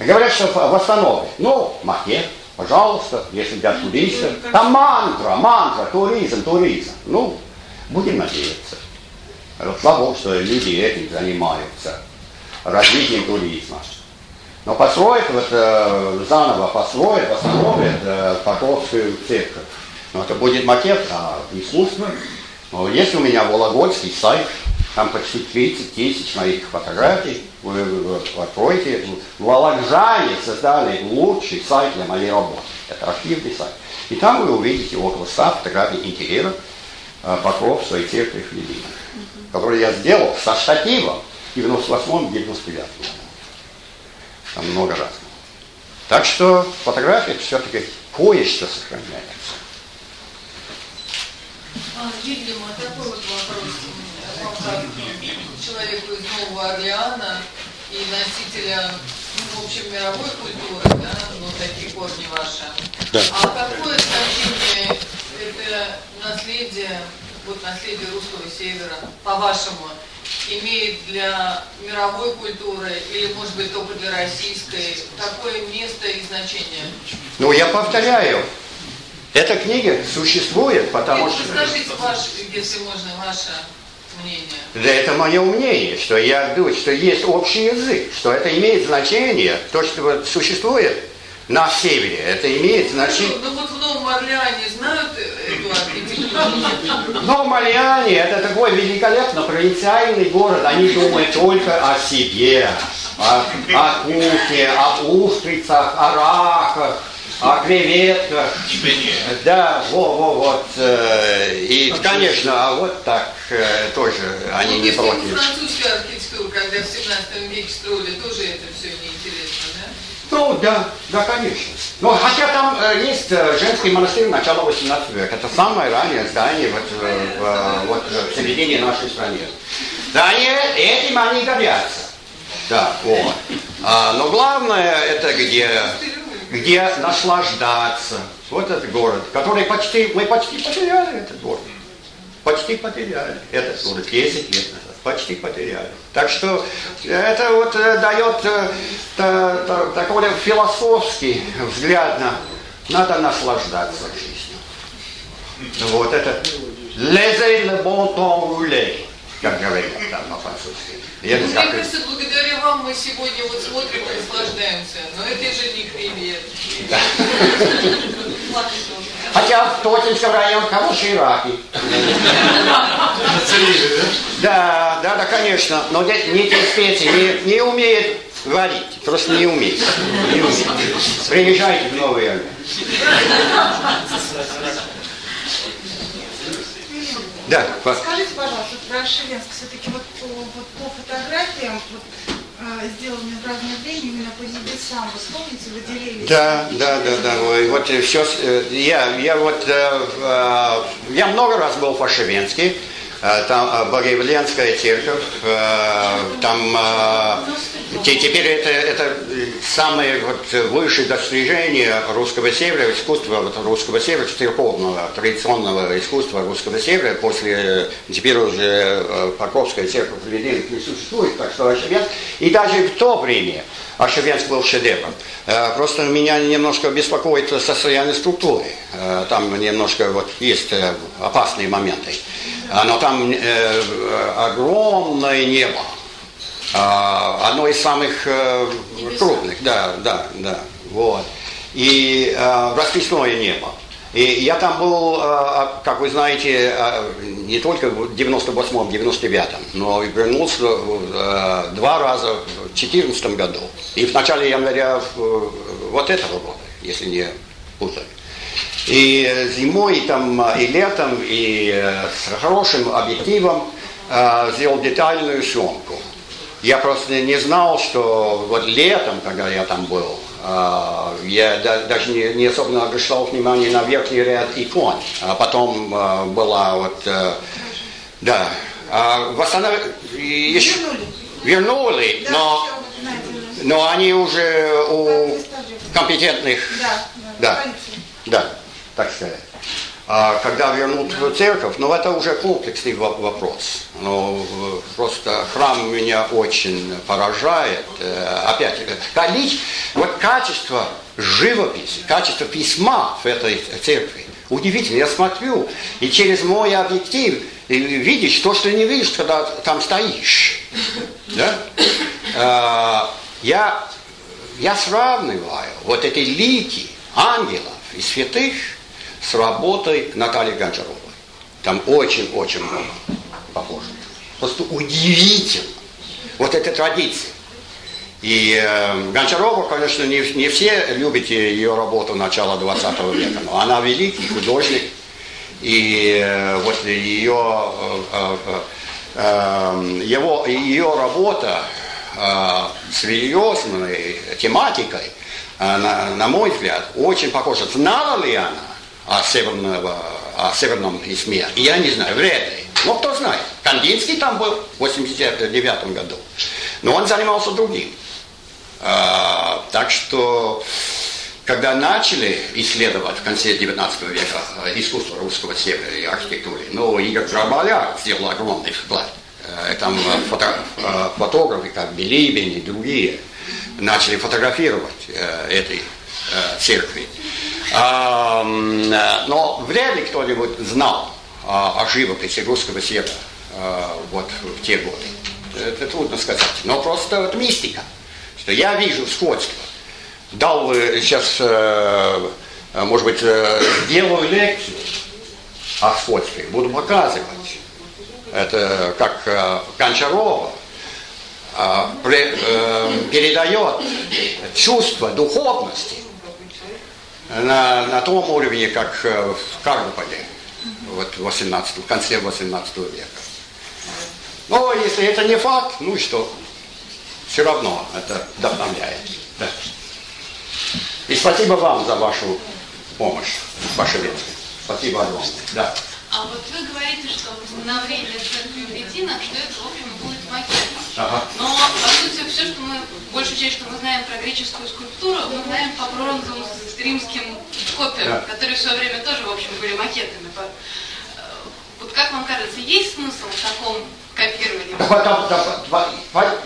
Говорят, что восстановят. Ну, макет, Пожалуйста, если для туристов. Там мантра, мантра, туризм, туризм. Ну, будем надеяться. Слава Богу, что люди этим занимаются, развитием туризма. Но построить, вот, э, заново построить, восстановят э, Покровскую церковь. Но это будет макет, а искусственно. Но есть у меня Вологодский сайт, там почти 30 тысяч моих фотографий. Откроете. В Вологжане создали лучший сайт для моей работы. Это архивный сайт. И там вы увидите около 100 фотографий интерьера э, покров своей церкви Филиппина, угу. который я сделал со штативом в 98-99 Там много раз. Так что фотография все-таки кое-что сохраняется. А, видимо, такой вот вопрос человеку из Нового Орлеана и носителя, ну, в общем, мировой культуры, да, ну, такие корни ваши. Да. А какое значение это наследие, вот наследие русского севера, по-вашему, имеет для мировой культуры или, может быть, только для российской такое место и значение? Ну, я повторяю, эта книга существует, потому что... Скажите, ваш, если можно, ваше мнение. Да это мое мнение, что я думаю, что есть общий язык, что это имеет значение, то, что существует на севере, это имеет значение... Ну, ну вот в Новом Орлеане знают архитектуру? Новом Орлеане это такой великолепно провинциальный город, они думают только о себе, о, о кухне, об устрицах, о раках, о креветках. Да, во, во, вот. Э, и, конечно, а вот так э, тоже они ну, не против. Французскую архитектуру, когда в 17 веке строили, тоже это все неинтересно, да? Ну, да, да, конечно. Но хотя там э, есть э, женский монастырь начала 18 века. Это самое раннее здание вот, э, в, вот, в середине нашей страны. Да, они, этим они горятся. Да, вот. А, но главное, это где где наслаждаться. Вот этот город, который почти, мы почти потеряли этот город. Почти потеряли этот город 10 лет назад. Почти потеряли. Так что это вот э, дает э, такой философский взгляд на надо наслаждаться жизнью. Вот это «Laissez le bon temps rouler», как говорят там по-французски. Я Мне как... кажется, благодаря вам мы сегодня вот смотрим и наслаждаемся. Но это же не привет. Хотя в Тотинском районе хорошие раки. Да, да, да, конечно. Но не терпите, не, не умеет варить. Просто не умеет. Не умеет. Приезжайте в Новый Орлеан. Да. Скажите, пожалуйста, про Шевенск, все-таки вот, вот по фотографиям, вот, а, сделанные в разное время, именно по небесам, вы вспомните, выделили? Да, да, да, да. Вот все, э, я, я вот, э, э, я много раз был по Шевенске, там Богоявленская церковь, там теперь это, это самое вот высшее достижение русского севера, искусства вот, русского севера, церковного, традиционного искусства русского севера, после, теперь уже Покровская церковь в не существует, так что Ошевенск, и даже в то время Ошевенск был шедевром. Просто меня немножко беспокоит состояние структуры, там немножко вот есть опасные моменты. Но там э, огромное небо. Э, одно из самых э, крупных, да, да, да. Вот. И э, расписное небо. И я там был, э, как вы знаете, э, не только в 98-м, 99-м, но и вернулся э, два раза в 2014 году. И в начале января вот этого года, если не путаю. И зимой, там, и летом, и э, с хорошим объективом э, сделал детальную съемку. Я просто не знал, что вот летом, когда я там был, э, я даже не, не особенно обращал внимание на верхний ряд икон. А потом э, была вот, э, да, э, восстанов... еще... вернули, вернули но, но они уже у компетентных, да, да, да так сказать. А когда вернут церковь, ну это уже комплексный вопрос. Ну, просто храм меня очень поражает. Э, опять, количество, вот качество живописи, качество письма в этой церкви. Удивительно, я смотрю, и через мой объектив видишь то, что не видишь, когда там стоишь. Да? А, я, я сравниваю вот эти лики ангелов и святых с работой Натальи Гончаровой. Там очень-очень много похоже. Просто удивительно. Вот эта традиция. И э, Гончарова, конечно, не, не все любят ее работу начала 20 века, но она великий художник. И э, вот ее, э, э, э, его, ее работа э, с религиозной тематикой, э, на, на мой взгляд, очень похожа. Знала ли она о, северного, о северном письме. И я не знаю, вряд ли. Но кто знает. Кандинский там был в 89 году. Но он занимался другим. А, так что, когда начали исследовать в конце 19 века искусство русского севера и архитектуры, ну, Игорь Джарбаляр сделал огромный вклад. там фото, фотографы, как Билибин и другие, начали фотографировать этой церкви. Но вряд ли кто-нибудь знал о живописи русского света вот в те годы. Это трудно сказать. Но просто вот мистика. Что я вижу сходство. Дал сейчас, может быть, делаю лекцию о сходстве. Буду показывать. Это как Гончарова передает чувство духовности на, на том уровне, как в Каргополе вот 18, в конце 18 века. Но если это не факт, ну что, все равно это вдохновляет. Да. И спасибо вам за вашу помощь, ваше ветки. Спасибо огромное. Да. А вот вы говорите, что возобновление церкви Вредина, что это, в общем, будет макет. Ага. Но, по сути, все, что мы, большую часть, что мы знаем про греческую скульптуру, мы знаем по бронзовым римским копиям, да. которые в свое время тоже, в общем, были макетами. Э, вот как вам кажется, есть смысл в таком копировании?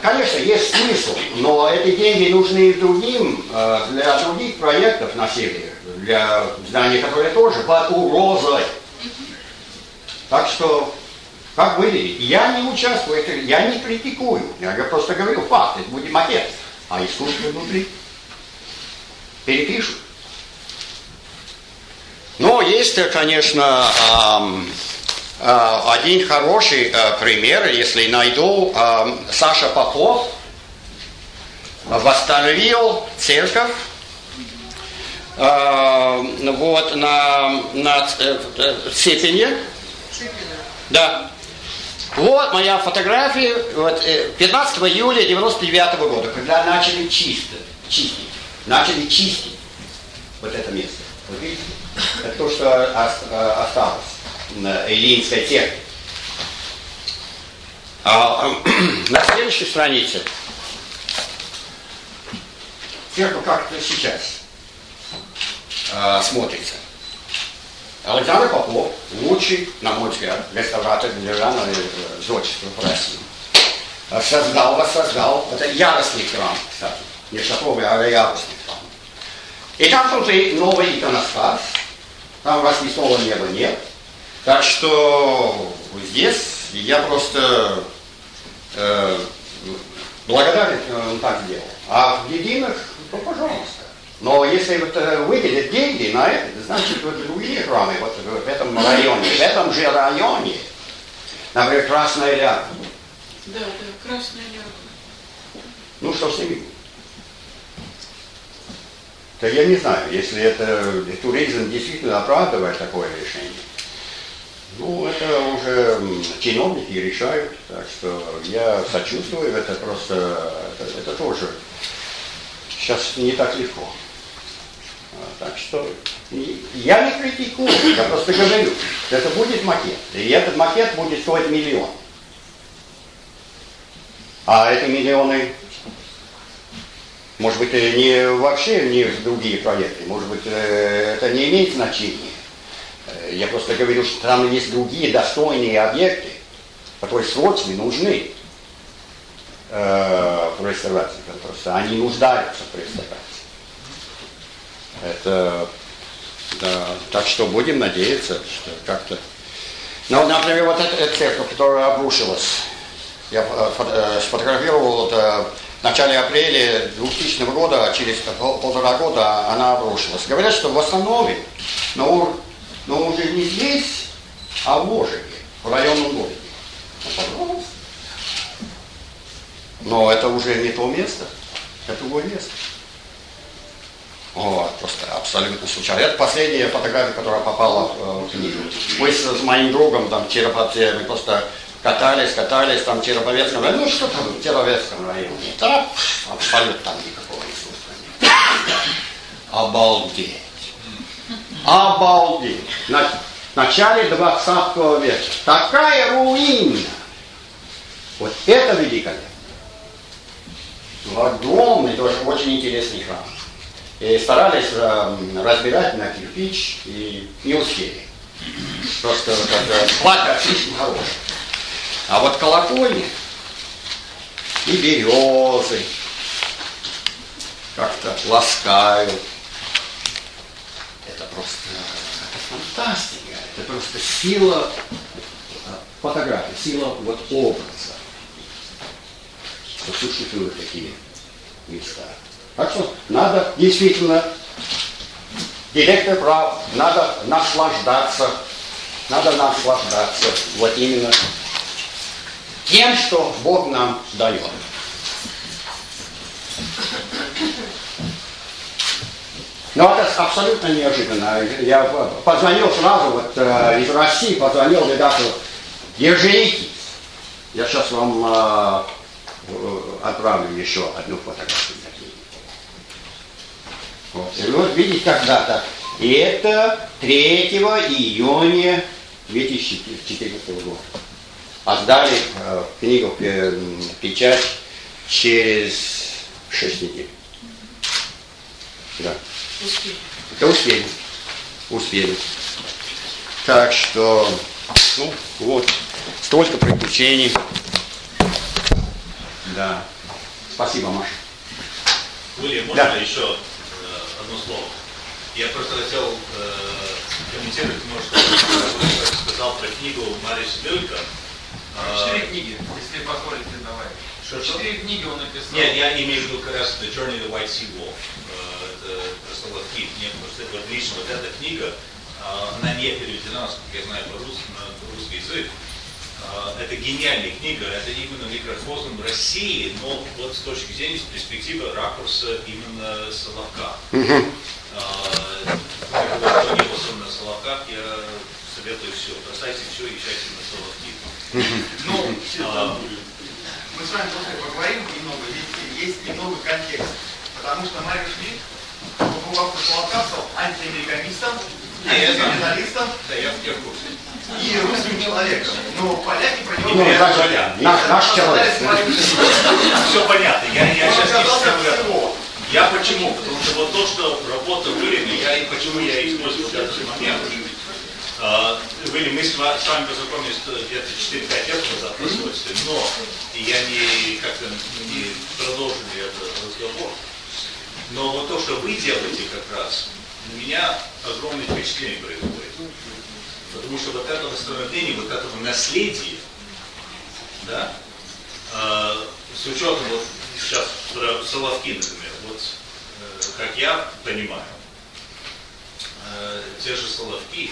Конечно, есть смысл, но эти деньги нужны другим, э, для других проектов на севере, для зданий, которые тоже под угрозой. Так что, как вы видите, я не участвую, я не критикую, я просто говорю факт, это будет макет, а искусство внутри. Перепишут. Но есть, конечно, один хороший э, пример, если найду, Саша Попов восстановил церковь вот на, на степени э, да. Вот моя фотография вот, 15 э, июля 99 года, когда начали чистить, чистить, начали чистить вот это место. Вот видите? Это то, что э, осталось на Эллинской технике. А, на следующей странице церковь как сейчас а, смотрится. Александр Попов, лучший, на мой взгляд, реставратор деревянного зодчества России. Создал, воссоздал, это яростный храм, кстати, не шатровый, а яростный храм. И там внутри новый иконостас, там расписного неба нет. Так что здесь я просто э, благодарен, он так сделал. А в единых, то пожалуйста. Но если вот э, выделят деньги на это, значит вот другие храмы вот в этом районе, в этом же районе, например, Красная Ляга. Да, да, Красная Ляга. Ну что с ними? То я не знаю, если это туризм действительно оправдывает такое решение. Ну, это уже чиновники решают, так что я сочувствую, это просто, это, это тоже сейчас не так легко. Так что я не критикую, я просто говорю, это будет макет. И этот макет будет стоить миллион. А эти миллионы, может быть, не вообще не в другие проекты, может быть, э, это не имеет значения. Э, я просто говорю, что там есть другие достойные объекты, которые срочно нужны э, в реставрации. Просто они нуждаются в реставрации. Это, да, так что будем надеяться, что как-то... Ну, например, вот эта, эта церковь, которая обрушилась, я э, э, сфотографировал это в начале апреля 2000 года, а через полтора года она обрушилась. Говорят, что восстановим, но, но уже не здесь, а в Ожеге, в районном городе. Ну, но это уже не то место, это другое место. Вот, просто абсолютно случайно. Это последняя фотография, которая попала э, в книгу. Мы с, с моим другом там Череповце, мы просто катались, катались там в Череповецком районе. Ну что там в Череповецком районе? Да, абсолютно там никакого ресурса нет. Обалдеть. Обалдеть. На, в начале 20 века. Такая руина. Вот это великолепно. Огромный, тоже очень интересный храм. И старались э, разбирать на кирпич и не успели. Просто вот, плата слишком хорошая. А вот колокольни и березы как-то ласкают. Это просто это фантастика, это просто сила э, фотографии, сила вот образа, что существуют такие места. Так что надо действительно, директор прав, надо наслаждаться, надо наслаждаться вот именно тем, что Бог нам дает. Но это абсолютно неожиданно. Я позвонил сразу вот, э, из России, позвонил редактору Ежевики. Я сейчас вам э, отправлю еще одну фотографию. Вот. И вот видите, когда-то. И это 3 июня 2014 года. А сдали э, книгу э, печать через 6 недель. Да. Успели. Это успели. Успели. Так что, ну, вот, столько приключений. Да. Спасибо, Маша. Уильям, можно да. еще одно слово? Я просто хотел э, комментировать, может, сказал про книгу Марис Люлька. Четыре книги, если позволите, давай. Что, Четыре книги он написал. Нет, я имею в виду как раз The Journey of the White Sea Wolf. Э, это просто ловки. Мне просто вот лично вот эта книга, э, она не переведена, насколько я знаю, по-русски, на русский язык. Э, это гениальная книга, это именно микрофон в России, но вот с точки зрения, с перспективы ракурса именно Соловка. Кто не был на Соловках, я советую все, бросайте все и езжайте на Соловки. Ну, а, мы с вами просто поговорим немного, здесь есть немного контекста. Потому что Марик Шмидт побывал в Соловках стал антиамериканистом, антикапиталистом и русским человеком. Но поляки про него ну, не Наш, наш человек. Все понятно. Я, я сейчас не Я почему? Потому что вот то, что работа вылена, я и почему я использовал этот момент. Были мы с вами познакомились где-то 4-5 лет назад на свойстве, но я не как-то не продолжили этот разговор. Но вот то, что вы делаете как раз, на меня огромное впечатление производит. Потому что вот это восстановление вот этого наследия, да, э, с учетом вот сейчас про Соловки, например, вот э, как я понимаю, э, те же Соловки,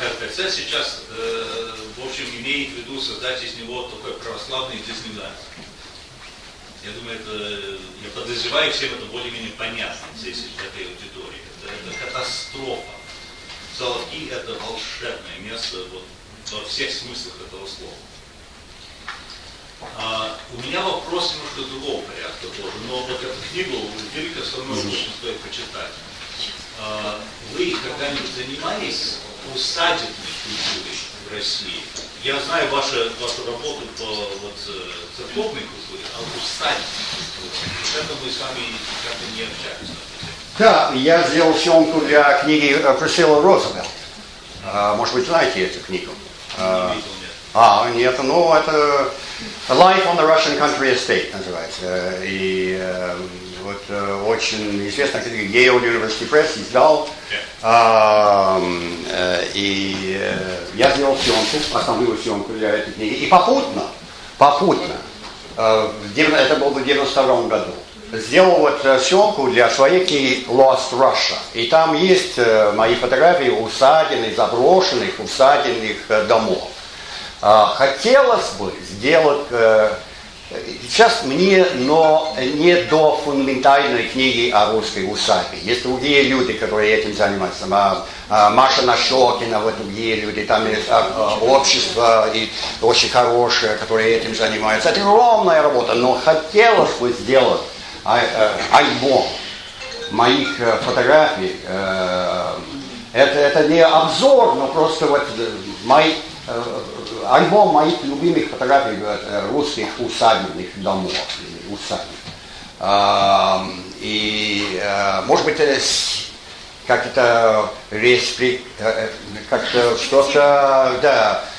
РПЦ сейчас, э, в общем, имеет в виду создать из него такой православный Диснейленд. Я думаю, это, я подозреваю, всем это более-менее понятно здесь, в этой аудитории. Это, это катастрофа. Соловки – это волшебное место вот, во всех смыслах этого слова. А, у меня вопрос немножко другого порядка тоже, но вот эту книгу Вилька все равно очень стоит почитать. А, вы когда-нибудь занимались усадебной культурой в России? Я знаю вашу, вашу работу по вот, э, церковной культуре, а усадебной культуре. Вот это мы с вами как-то не общались. Да, я сделал съемку для книги э, Присила Розовелт. А, может быть, знаете эту книгу? А, нет. А, нет, ну это Life on the Russian Country Estate называется. И э, вот э, очень известная книга Yale University Press издал. А, э, и э, я сделал съемку, основную съемку для этой книги. И попутно, попутно, э, это было в 92 году, сделал вот э, съемку для своей книги Lost Russia. И там есть э, мои фотографии усаденных, заброшенных усаденных э, домов. Э, хотелось бы сделать Сейчас мне, но не до фундаментальной книги о русской усадьбе. Есть другие люди, которые этим занимаются. Маша Нащекина, вот другие люди, там есть а, а, общество и очень хорошее, которые этим занимаются. Это огромная работа, но хотелось бы сделать а, альбом моих э, фотографий. Э, это, это не обзор, но просто вот э, мои альбом моих любимых фотографий э, русских усадебных домов, усадеб. И, э, может быть, как это речь, как-то что-то, да, э,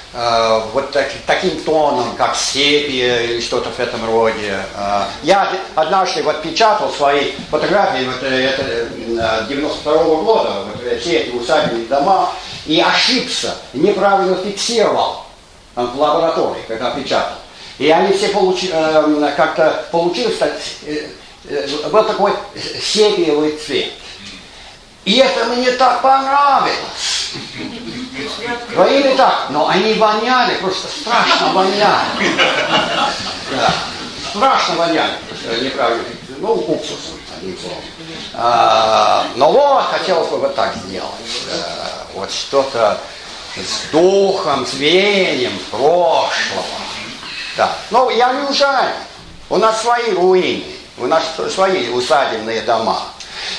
вот так, таким тоном, как сепия или что-то в этом роде. Э, я однажды вот печатал свои фотографии, вот э, это 92 э, -го года, вот все эти усадебные дома, и ошибся, неправильно фиксировал в лаборатории, когда печатал. И они все получи, э, как-то э, э, был такой сепиевый цвет. И это мне так понравилось. Говорили так, но они воняли, просто страшно воняли. Да. Страшно воняли, неправильно, ну, уксусом, одним словом. А, но вот, хотелось бы вот так сделать. Вот что-то с духом, с веянием прошлого. Да. Но я не ужаю. У нас свои руины, у нас свои усадебные дома.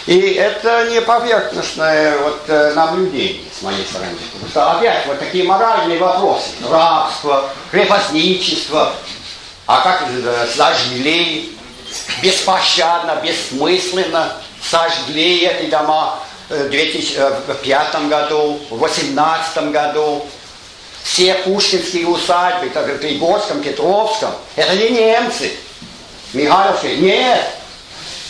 И это не поверхностное вот, э, наблюдение с моей стороны. Потому что опять вот такие моральные вопросы. Рабство, крепостничество. А как э, сожгли, беспощадно, бессмысленно сожгли эти дома в 2005 году, в 2018 году. Все пушкинские усадьбы, так в Пригорском, Петровском, это не немцы. Михайловские, нет,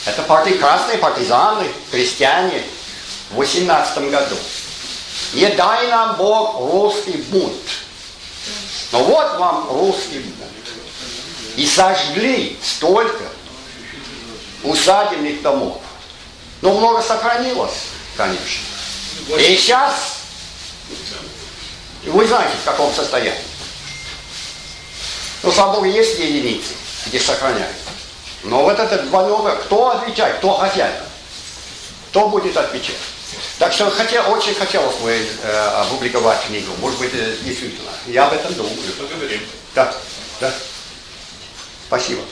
это парти, красные партизаны, крестьяне в 18 году. Не дай нам Бог русский бунт. Но вот вам русский бунт. И сожгли столько усадебных домов. Но много сохранилось, конечно. И сейчас вы знаете, в каком состоянии. Ну, слава Богу, есть единицы, где сохраняют. Но вот этот звонок, кто отвечает, кто хозяин? Кто будет отвечать? Так что хотел, очень хотелось бы э, опубликовать книгу. Может быть, э, действительно. Я об этом думаю. Благодарим. Да, да. Спасибо.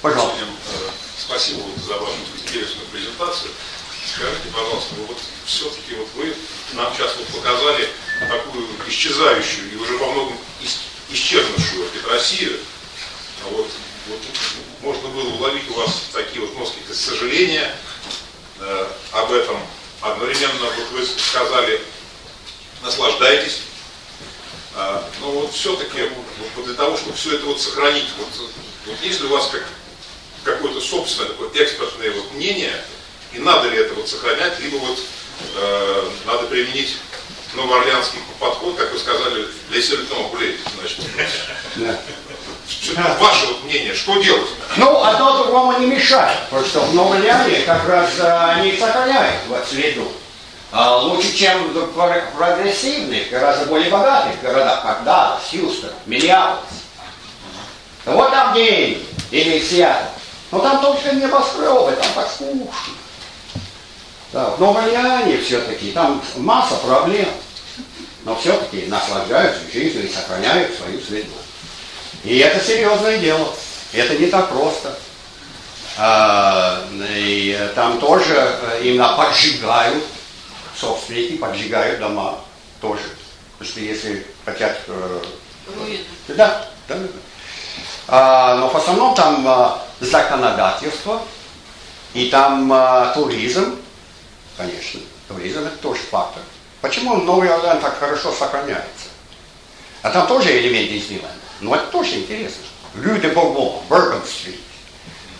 Пожалуйста. Э, спасибо за вашу интересную презентацию. Скажите, пожалуйста, вот все-таки вот вы нам сейчас вот показали такую исчезающую и уже во многом исчезнувшую Россию. А вот, вот можно было уловить у вас такие вот несколько сожаления э, об этом. Одновременно, вот вы сказали, наслаждайтесь. Э, но вот все-таки вот для того, чтобы все это вот сохранить, вот, вот есть ли у вас как, какое-то собственное такое экспертное вот мнение, и надо ли это вот сохранять, либо вот э, надо применить новоорлеанский подход, как вы сказали, для исследовательного гулей, значит. Да. Ваше вот мнение, что делать? Ну, одно другому не мешает, потому что в Новоорleане как раз они сохраняют вот среду. А, лучше, чем в прогрессивных, гораздо более богатых городах, как Даллас, Хьюстон, Миннеаполис. Вот там деньги, или Сиэтл. Но там только небоскребы, там так скучно. Да, в Новоорleане все-таки, там масса проблем. Но все-таки наслаждаются жизнью и сохраняют свою среду. И это серьезное дело. Это не так просто. А, и там тоже э, именно поджигают, собственники поджигают дома тоже. Потому что если хотят... Э, да, да, да. А, но в основном там а, законодательство, и там а, туризм, конечно, туризм это тоже фактор. Почему Новый Орлеан так хорошо сохраняется? А там тоже элемент Диснейленда. Ну, это тоже интересно. Рю де Бурбон, Бербан-стрит.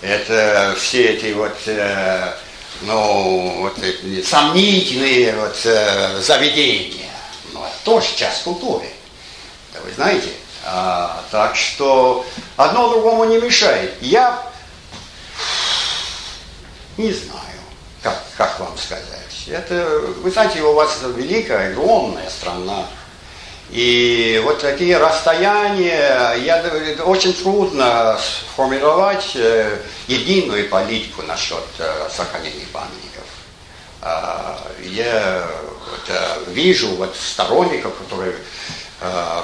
Это все эти вот, э, ну, вот эти сомнительные вот э, заведения. Ну, это тоже часть культуры. Да вы знаете. А, так что одно другому не мешает. Я не знаю, как, как вам сказать. Это, вы знаете, у вас великая, огромная страна. И вот такие расстояния, я, очень трудно сформировать э, единую политику насчет э, сохранения памятников. А, я вот, э, вижу вот сторонников, которые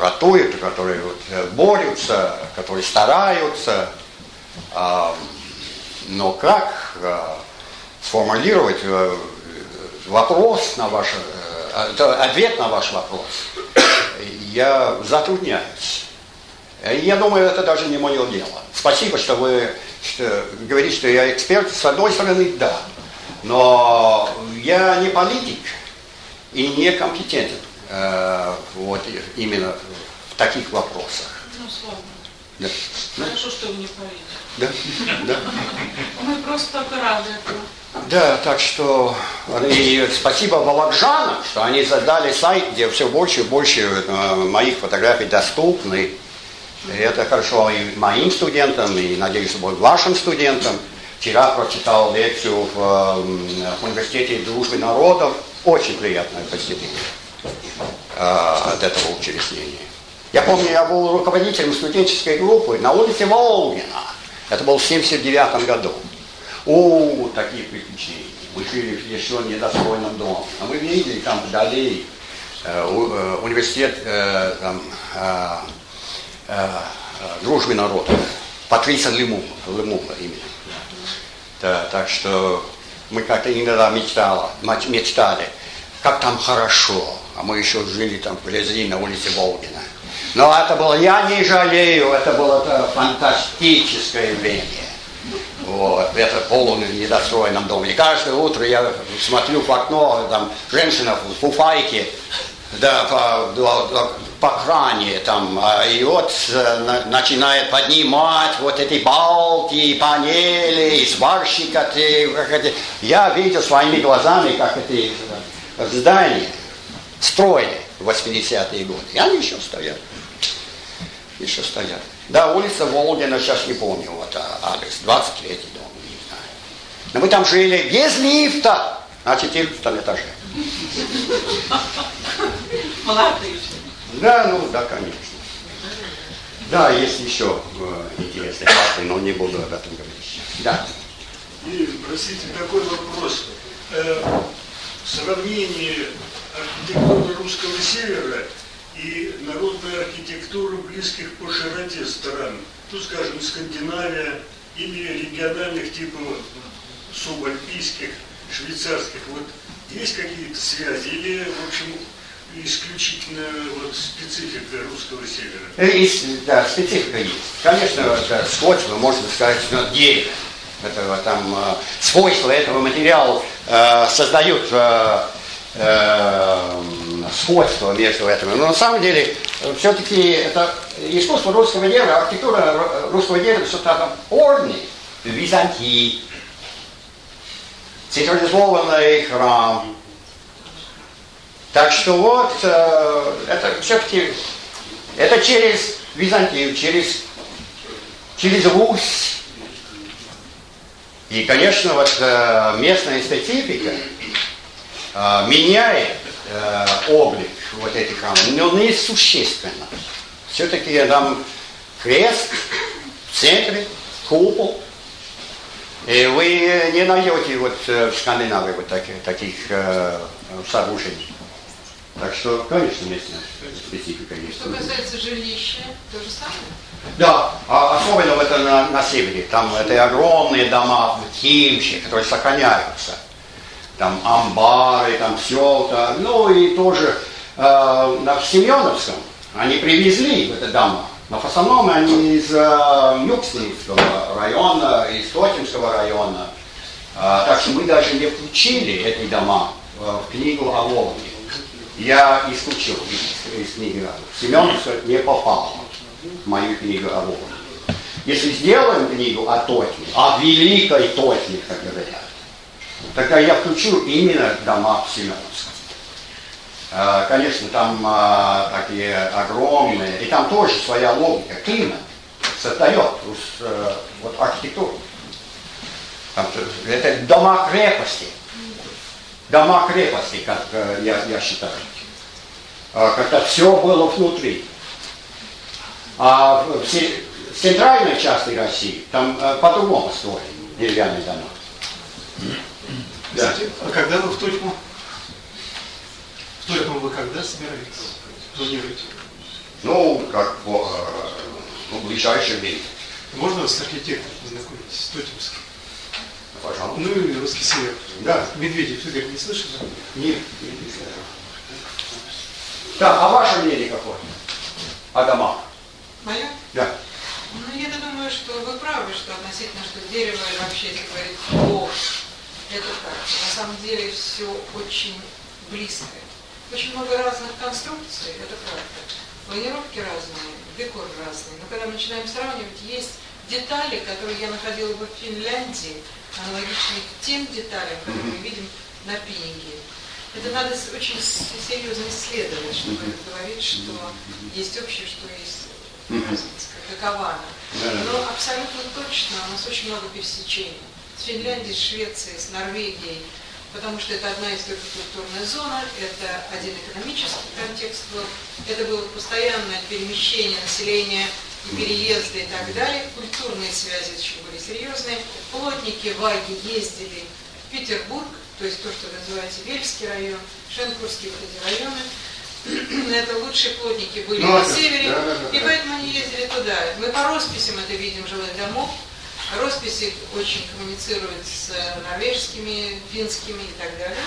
ратуют, которые вот, борются, которые стараются. А, но как сформулировать вопрос на ваш, ответ на ваш вопрос? я затрудняюсь. Я думаю, это даже не мое дело. Спасибо, что вы что, говорите, что я эксперт. С одной стороны, да. Но я не политик и не компетентен. Э, вот именно в таких вопросах. Ну, слава Да. Хорошо, что вы не поедете. Да, да. Мы просто только рады этому. Да, так что и спасибо Волокжанам, что они создали сайт, где все больше и больше э, моих фотографий доступны. И это хорошо и моим студентам, и, надеюсь, будет вашим студентам. Вчера прочитал лекцию в, э, в Университете дружбы народов. Очень приятное впечатление э, от этого учреждения. Я помню, я был руководителем студенческой группы на улице Волгина. Это был в 79 году. О, такие приключения. Мы жили в еще недостроенном доме. А мы видели там вдали э, э, университет э, там, э, э, дружбы народов. Патриса Лемула, Лемула именно. Да, так что мы как-то иногда мечтали, мечтали, как там хорошо. А мы еще жили там вблизи на улице Волгина. Но это было, я не жалею, это было это фантастическое время. Вот, это полном недостроенном доме. И каждое утро я смотрю в окно, там женщина в фуфайке, да, по, по кране там, а, и вот э, начинает поднимать вот эти балки, панели, сварщика. Я видел своими глазами, как эти здания строили в 80-е годы. И они еще стоят. Еще стоят. Да, улица Волгина, сейчас не помню, вот а, адрес, 23 дом, не знаю. Но мы там жили без лифта на 14 этаже. Молодые. Да, ну, да, конечно. Да, есть еще э, интересные факты, но не буду об этом говорить. Да. И, простите, такой вопрос. Э, сравнение архитектуры русского севера и народной архитектуры близких по широте стран. Ну, скажем, Скандинавия или региональных типов субальпийских, швейцарских. Вот есть какие-то связи или, в общем, исключительно вот специфика русского севера? Есть, да, специфика есть. Конечно, это сходство, можно сказать, но дерево. Это, там, э, свойства этого материала э, создают э, э, сходство между этими. Но на самом деле, все-таки это искусство русского дерева, архитектура русского дерева что-то там орный, Византии, централизованный храм. Так что вот, э, это все-таки, это через Византию, через, через Русь. И, конечно, вот э, местная специфика э, меняет э, облик вот этих храмов, но не существенно. Все-таки там крест в центре, купол. И вы не найдете вот э, в Скандинавии вот таких, таких э, сооружений. Так что, конечно, местная специфика есть. Что касается жилища, то же самое? Да, а особенно это на, на севере. Там это огромные дома в Киеве, которые сохраняются там амбары, там все это. Ну и тоже э, в Семеновском они привезли в это дома. Но в основном они из э, Юкснинского района, из Тотемского района. Э, так что мы даже не включили эти дома э, в книгу о Волге. Я исключил из, из книги. Семеновская не попал в мою книгу о Волге. Если сделаем книгу о Тотьме, о великой Тотьме, как говорят, тогда я включу именно дома в Семеновском. А, конечно, там а, такие огромные, и там тоже своя логика, климат создает э, вот архитектуру. Там, это дома крепости. Дома крепости, как э, я, я считаю. А, когда все было внутри. А в центральной части России там э, по-другому строили деревянные дома. Да. А когда вы в Тотьму? В Тотьму вы когда собираетесь? Планируете? Ну, как по, ну, в ближайшее время. Можно вас с архитектором познакомить, с Тотемским? Пожалуйста. Ну и русский север. Да. Медведев Игорь не слышал? Нет, нет, не слышал. Да, а ваше мнение какое? О домах? Мое? Да. Ну, я думаю, что вы правы, что относительно, что дерево вообще, если говорить о это так. На самом деле все очень близкое. Очень много разных конструкций, это правда. планировки разные, декор разный. Но когда мы начинаем сравнивать, есть детали, которые я находила бы в Финляндии, аналогичные тем деталям, которые мы видим на Пининге. Это надо очень серьезно исследовать, чтобы говорить, что есть общее, что есть разница, какова она. Но абсолютно точно у нас очень много пересечений. С Финляндией, с Швецией, с Норвегией, потому что это одна историко-культурная зона, это один экономический контекст был, это было постоянное перемещение населения и переезды и так далее, культурные связи очень были серьезные, плотники ваги ездили в Петербург, то есть то, что называется Вельский район, Шенкурский вот эти районы, это лучшие плотники были ну, на севере, да, да, да, и поэтому они ездили туда. Мы по росписям это видим жилых домов, Росписи очень коммуницируют с норвежскими, финскими и так далее.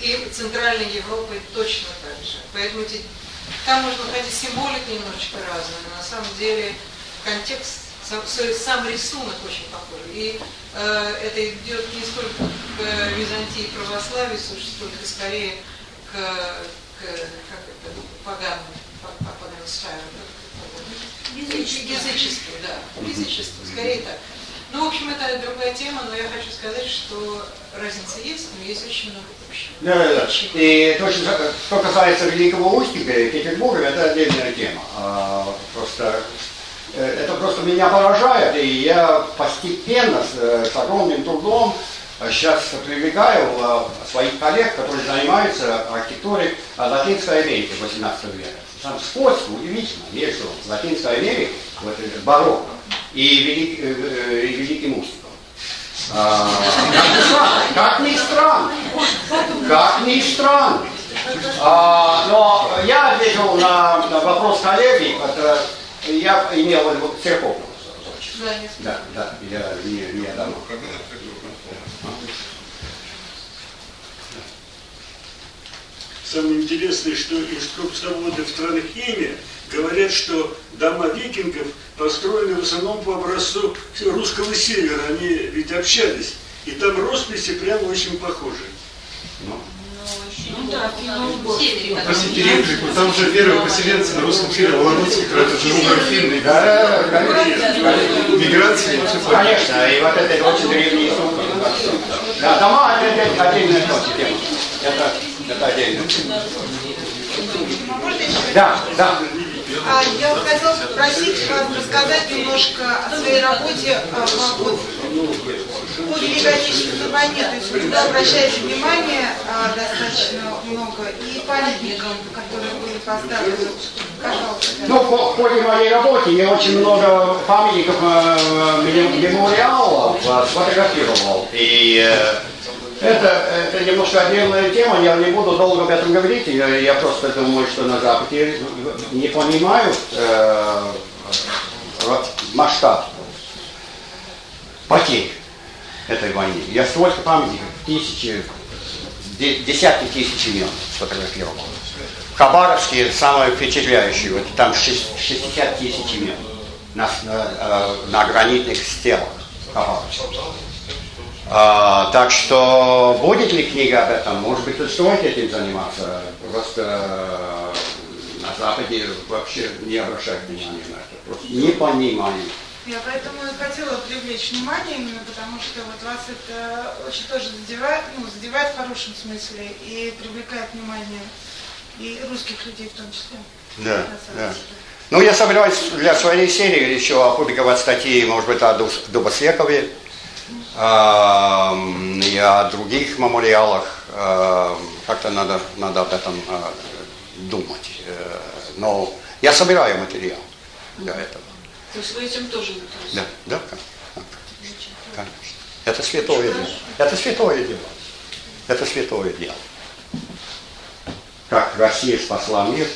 И Центральной Европой точно так же. Поэтому эти, там можно находить символик немножечко разную, но на самом деле контекст, сам, сам рисунок очень похож. И э, это идет не столько к Византии и православию, сколько скорее к, к как это, поганому, поганому Язычеству, да. Язычеству, скорее так. Ну, в общем, это другая тема, но я хочу сказать, что разница есть, но есть очень много общего. Да, да, да. И точно, что касается Великого Устика и Петербурга, это отдельная тема. А, просто э, это просто меня поражает, и я постепенно, с, э, с огромным трудом сейчас привлекаю своих коллег, которые занимаются архитектурой Латинской Америки 18 века. Там сходство удивительно между Латинской Америкой, вот барокко, и, велик, э, э, и великим устиком. А, как ни странно, как ни странно. А, но я ответил на, на вопрос коллеги, это, я имел в виду церковную Да, да, я не, не давно. Самое интересное, что экскурсоводы в Транхейме говорят, что дома викингов построены в основном по образцу русского севера. Они ведь общались. И там росписи прямо очень похожи. Ну, да, Простите, реплику, там же первые поселенцы на русском севере, Вологодский край, это же угорфинный, да? Миграция. Конечно, и вот это очень древние Да, дома это отдельная тема. Это это отдельно. Да, да. А, я хотела попросить вас рассказать немножко о своей работе а, вот, по великотечественной войне. То есть вы туда обращаете внимание а, достаточно много и памятникам, которые были поставлены. Пожалуйста. Ну, по, в ходе моей работы я очень много памятников, э, мемориалов сфотографировал. И э, это, это немножко отдельная тема, я не буду долго об этом говорить, я, я просто думаю, что на Западе не понимают э, масштаб потерь этой войны. Я столько памятников, тысячи, десятки тысяч имен сфотографировал. В Хабаровске самое впечатляющее, вот там 60 тысяч имен на, на, э, на гранитных стелах Хабаровска. А, так что будет ли книга об этом? Может быть, стоит этим заниматься? Просто э, на Западе вообще не обращают внимания на это. Просто не понимаю. Я поэтому и хотела привлечь внимание именно потому, что вот вас это очень тоже задевает, ну, задевает в хорошем смысле и привлекает внимание и русских людей в том числе. Да, да. Ну, я собираюсь для своей серии еще опубликовать статьи, может быть, о Дубосвекове, и о других мемориалах. Как-то надо, надо об этом думать. Э, но я собираю материал для этого. То есть вы этим тоже Да, да, конечно. Это святое дело. Это святое дело. Это святое дело. Как Россия спасла мир,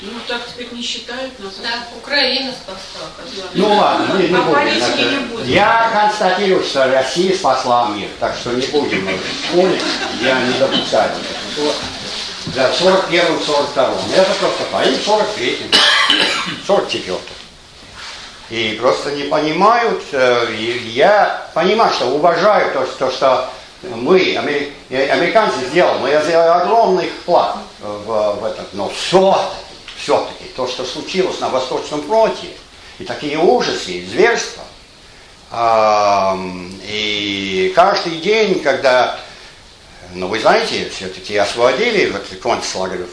ну, так теперь не считают нас. Да, Украина спасла. Ну ладно, не, не а будем. не будем. Я констатирую, что Россия спасла мир, так что не будем спорить, я не допускаю. Да, в 41-м, 42-м. Это просто по им 43-м, 44-м. И просто не понимают, э, я понимаю, что уважаю то, то что мы, американцы сделали, мы сделали огромный вклад в, в это, но все, все-таки то, что случилось на Восточном фронте, и такие ужасы, и зверства, и каждый день, когда, ну вы знаете, все-таки освободили вот концлагерь в,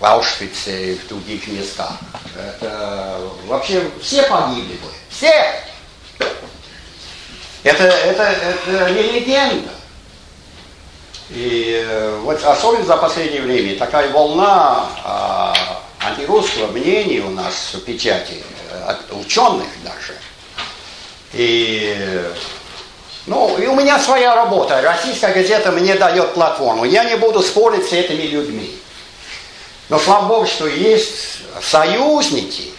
в Аушвице и в других местах, это вообще все погибли бы, все. Это, это, это не легенда. И э, вот особенно за последнее время такая волна а, антирусского мнения у нас в печати, э, от ученых даже. И, ну, и у меня своя работа. Российская газета мне дает платформу. Я не буду спорить с этими людьми. Но слава Богу, что есть союзники,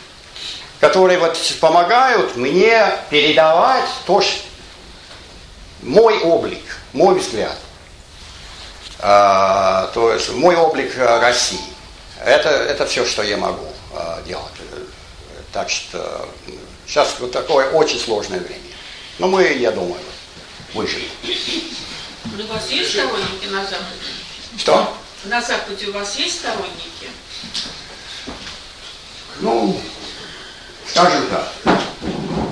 которые вот помогают мне передавать то, что мой облик, мой взгляд. А, то есть мой облик э, России. Это, это все, что я могу а, делать. Так что сейчас вот такое очень сложное время. Но мы, я думаю, выживем. У вас есть сторонники на Западе? Что? На Западе у вас есть сторонники? Ну, скажем так.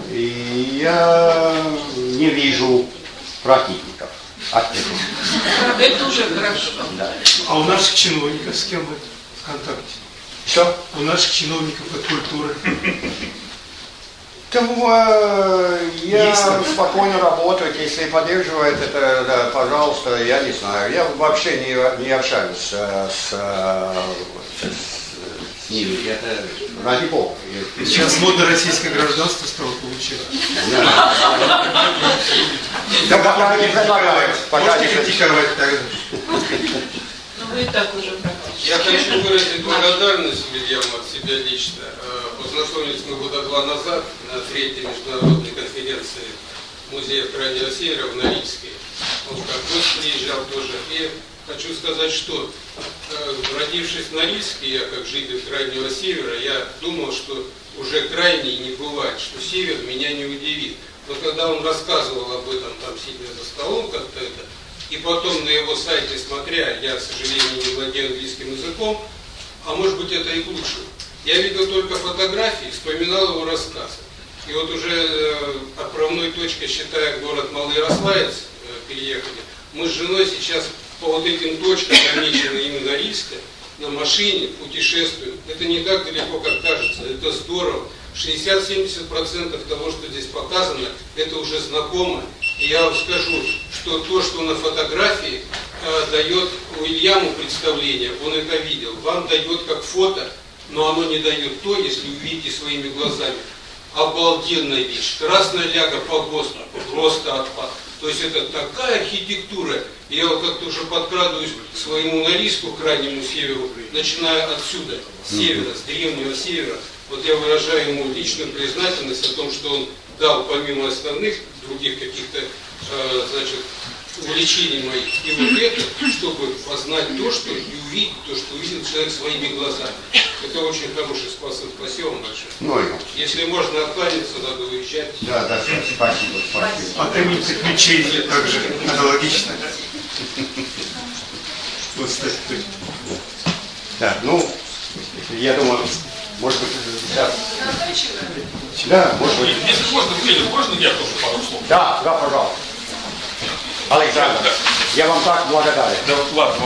И я не вижу противников. Это уже хорошо. Да. А у наших чиновников с кем вы в контакте? Что? У наших чиновников от культуры. Там э, я Есть спокойно работаю, если поддерживает это, да, пожалуйста, я не знаю. Я вообще не, не общаюсь э, с, с, с ними. Это ради бога. Сейчас модно российское гражданство стало получать. Да, пока не предлагаю. Пока не критиковать тогда. Ну вы и так уже. Я хочу выразить благодарность Вильяму от себя лично. Познакомились мы года два назад на третьей международной конференции Музея Крайнего Севера в Норильске. Он как гость приезжал тоже. И хочу сказать, что э, родившись в Норильске, я как житель Крайнего Севера, я думал, что уже крайний не бывает, что Север меня не удивит. Но когда он рассказывал об этом, там, сидя за столом как-то это, и потом на его сайте смотря, я, к сожалению, не владею английским языком, а может быть это и лучше, я видел только фотографии, вспоминал его рассказы. И вот уже э, отправной точкой, считая город Малый Ярославец, э, переехали, мы с женой сейчас по вот этим точкам, намеченным именно Рильска, на машине путешествуем. Это не так далеко, как кажется, это здорово. 60-70% того, что здесь показано, это уже знакомо. И я вам скажу, что то, что на фотографии э, дает Уильяму представление, он это видел, вам дает как фото – но оно не дает то, если увидите своими глазами. Обалденная вещь. Красная ляга по ГОСТу, просто отпад. То есть это такая архитектура. Я вот как-то уже подкрадываюсь к своему Норильску, крайнему северу, начиная отсюда, с севера, с древнего севера. Вот я выражаю ему личную признательность о том, что он дал помимо основных других каких-то, э, значит, увлечений моих. И вот это, чтобы познать то, что и увидеть то, что увидел человек своими глазами. Это очень хороший способ. Спасибо вам большое. Ну, Если можно откланяться, надо уезжать. Да, да, спасибо, спасибо. А каминцы ключей также аналогично. Так, ну, я думаю, может быть, сейчас. Да, может быть. Если можно, Федор, можно я тоже пару слов? Да, да, пожалуйста. Александр, я вам так благодарен. Да, ладно.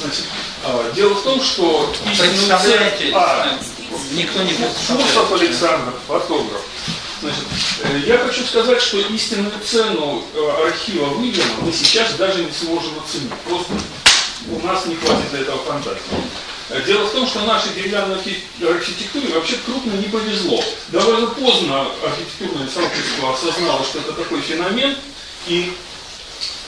Значит, а, дело в том, что представляете, а, никто не Фурсов Александр, фотограф. Значит, э, я хочу сказать, что истинную цену э, архива Уильяма мы сейчас даже не сможем оценить. Просто у нас не хватит для этого фантазии. Э, дело в том, что нашей деревянной архитектуре вообще крупно не повезло. Довольно поздно архитектурное сообщество осознало, что это такой феномен, и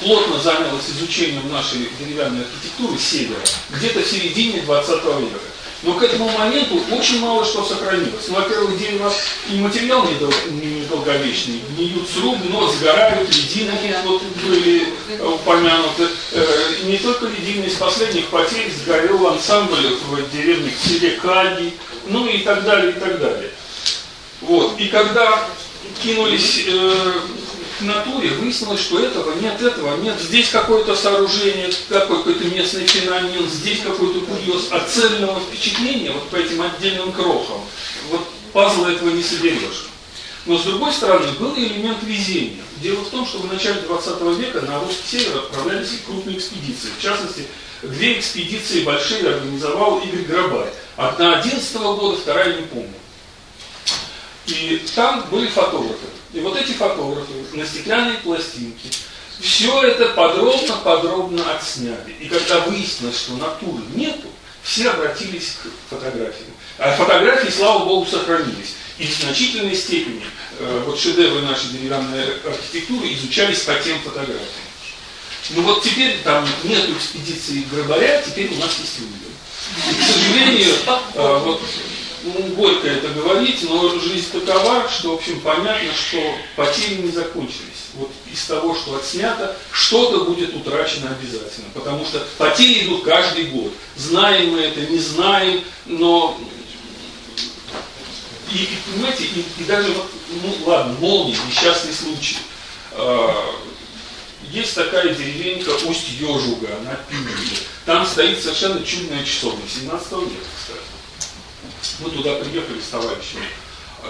плотно занялась изучением нашей деревянной архитектуры севера, где-то в середине 20 века. Но к этому моменту очень мало что сохранилось. Ну, во-первых, дерево и материал недолговечный, гниют сруб, но сгорают, ледины вот были упомянуты. Э, не только ледины, из последних потерь сгорел ансамбль в деревне в селе ну и так далее, и так далее. Вот. И когда кинулись э, к натуре, выяснилось, что этого нет, этого нет. Здесь какое-то сооружение, какой-то местный феномен, здесь какой-то курьез. А цельного впечатления вот по этим отдельным крохам, вот пазла этого не соберешь. Но с другой стороны, был элемент везения. Дело в том, что в начале 20 века на русский север отправлялись крупные экспедиции. В частности, две экспедиции большие организовал Игорь Грабай. Одна 11 года, вторая не помню. И там были фотографы. И вот эти фотографы на стеклянной пластинке все это подробно-подробно отсняли. И когда выяснилось, что натуры нету, все обратились к фотографиям. А фотографии, слава богу, сохранились. И в значительной степени э, вот шедевры нашей деревянной архитектуры изучались по тем фотографиям. Ну вот теперь там нет экспедиции Грабаря, теперь у нас есть Уильям. И, к сожалению, э, вот ну, горько это говорить, но жизнь такова, что, в общем, понятно, что потери не закончились. Вот из того, что отснято, что-то будет утрачено обязательно, потому что потери идут каждый год. Знаем мы это, не знаем, но и, и понимаете, и, и даже вот, ну ладно, молния, несчастный случай. Э, есть такая деревенька Усть-Ежуга на Пинге. Там стоит совершенно чудная часовня, 17 века, кстати. Мы туда приехали с товарищами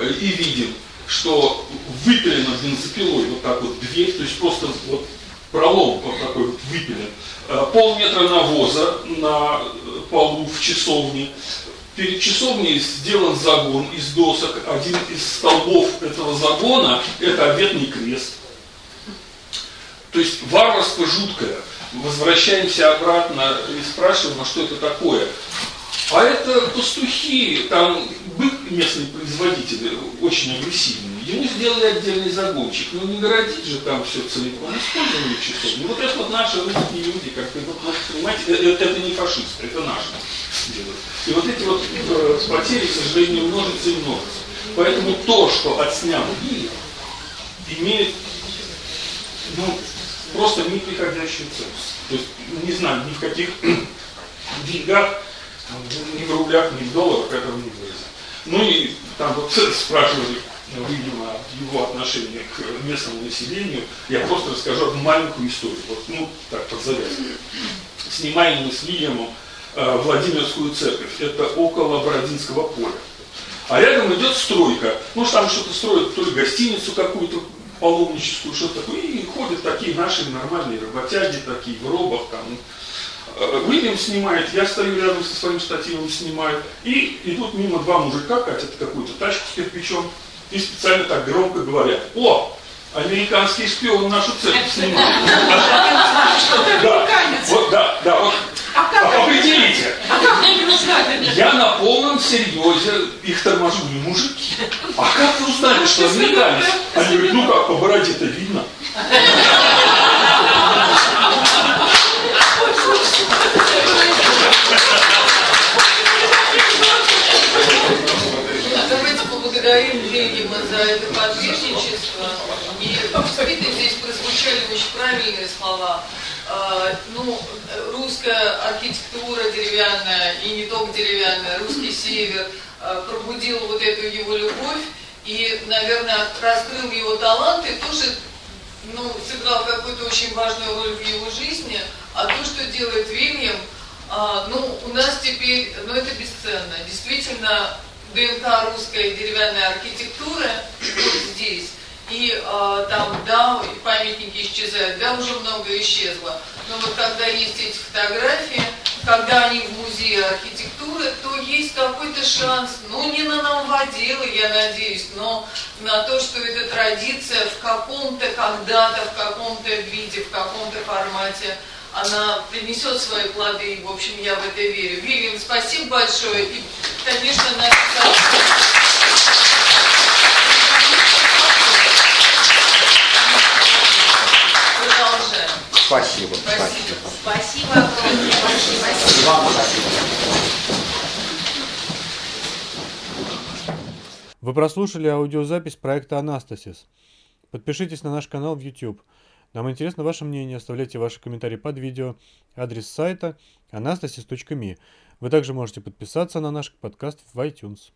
э, и видим, что выпилена бензопилой вот так вот дверь, то есть просто вот пролом вот такой вот выпилен. Э, полметра навоза на полу в часовне. Перед часовней сделан загон из досок. Один из столбов этого загона – это обетный крест. То есть варварство жуткое. Возвращаемся обратно и спрашиваем, а что это такое? А это пастухи, там бык местный производитель, очень агрессивный. Ему сделали отдельный загончик, но не городить же там все целиком, использовали часов. Ну вот это вот наши русские люди, как вы вот, понимаете, это, э, это не фашисты, это наши делают. И вот эти вот э, потери, к сожалению, множатся и множатся. Поэтому то, что отснял Гиль, имеет ну, просто неприходящую ценность. То есть, не знаю, ни в каких деньгах ни в рублях, ни в долларах этого не выразить. Ну и там вот спрашивали, видимо, его отношение к местному населению. Я просто расскажу одну маленькую историю. Вот, ну, так, под завязку. Снимаем мы с Вильямом э, Владимирскую церковь. Это около Бородинского поля. А рядом идет стройка. Ну, там что-то строят, то ли гостиницу какую-то паломническую, что-то такое. И ходят такие наши нормальные работяги, такие в робах, там, Уильям снимает, я стою рядом со своим штативом, снимаю, и идут мимо два мужика, катят какую-то тачку с кирпичом, и специально так громко говорят, о, американский шпион нашу церковь снимает. Да, вот, да, да, вот. А определите. Я на полном серьезе их торможу, не мужики. А как вы узнали, что американец? Они говорят, ну как, по бороде-то видно. Давайте поблагодарим Ленина за это подвижничество. И действительно здесь прозвучали очень правильные слова. А, ну, русская архитектура деревянная, и не только деревянная, русский север а, пробудил вот эту его любовь и, наверное, раскрыл его таланты, тоже ну, сыграл какую-то очень важную роль в его жизни, а то, что делает Вильям, а, ну, у нас теперь, ну, это бесценно. Действительно, ДНК русской деревянной архитектуры вот здесь. И э, там, да, памятники исчезают, да, уже много исчезло. Но вот когда есть эти фотографии, когда они в музее архитектуры, то есть какой-то шанс, ну не на новоделы, я надеюсь, но на то, что эта традиция в каком-то когда-то, в каком-то виде, в каком-то формате она принесет свои плоды, и, в общем, я в это верю. Вильям, спасибо большое, и, конечно, на Спасибо. Спасибо. Спасибо огромное. Спасибо. Вам спасибо. Вы прослушали аудиозапись проекта «Анастасис». Подпишитесь на наш канал в YouTube – нам интересно ваше мнение, оставляйте ваши комментарии под видео, адрес сайта anastasis.me. Вы также можете подписаться на наш подкаст в iTunes.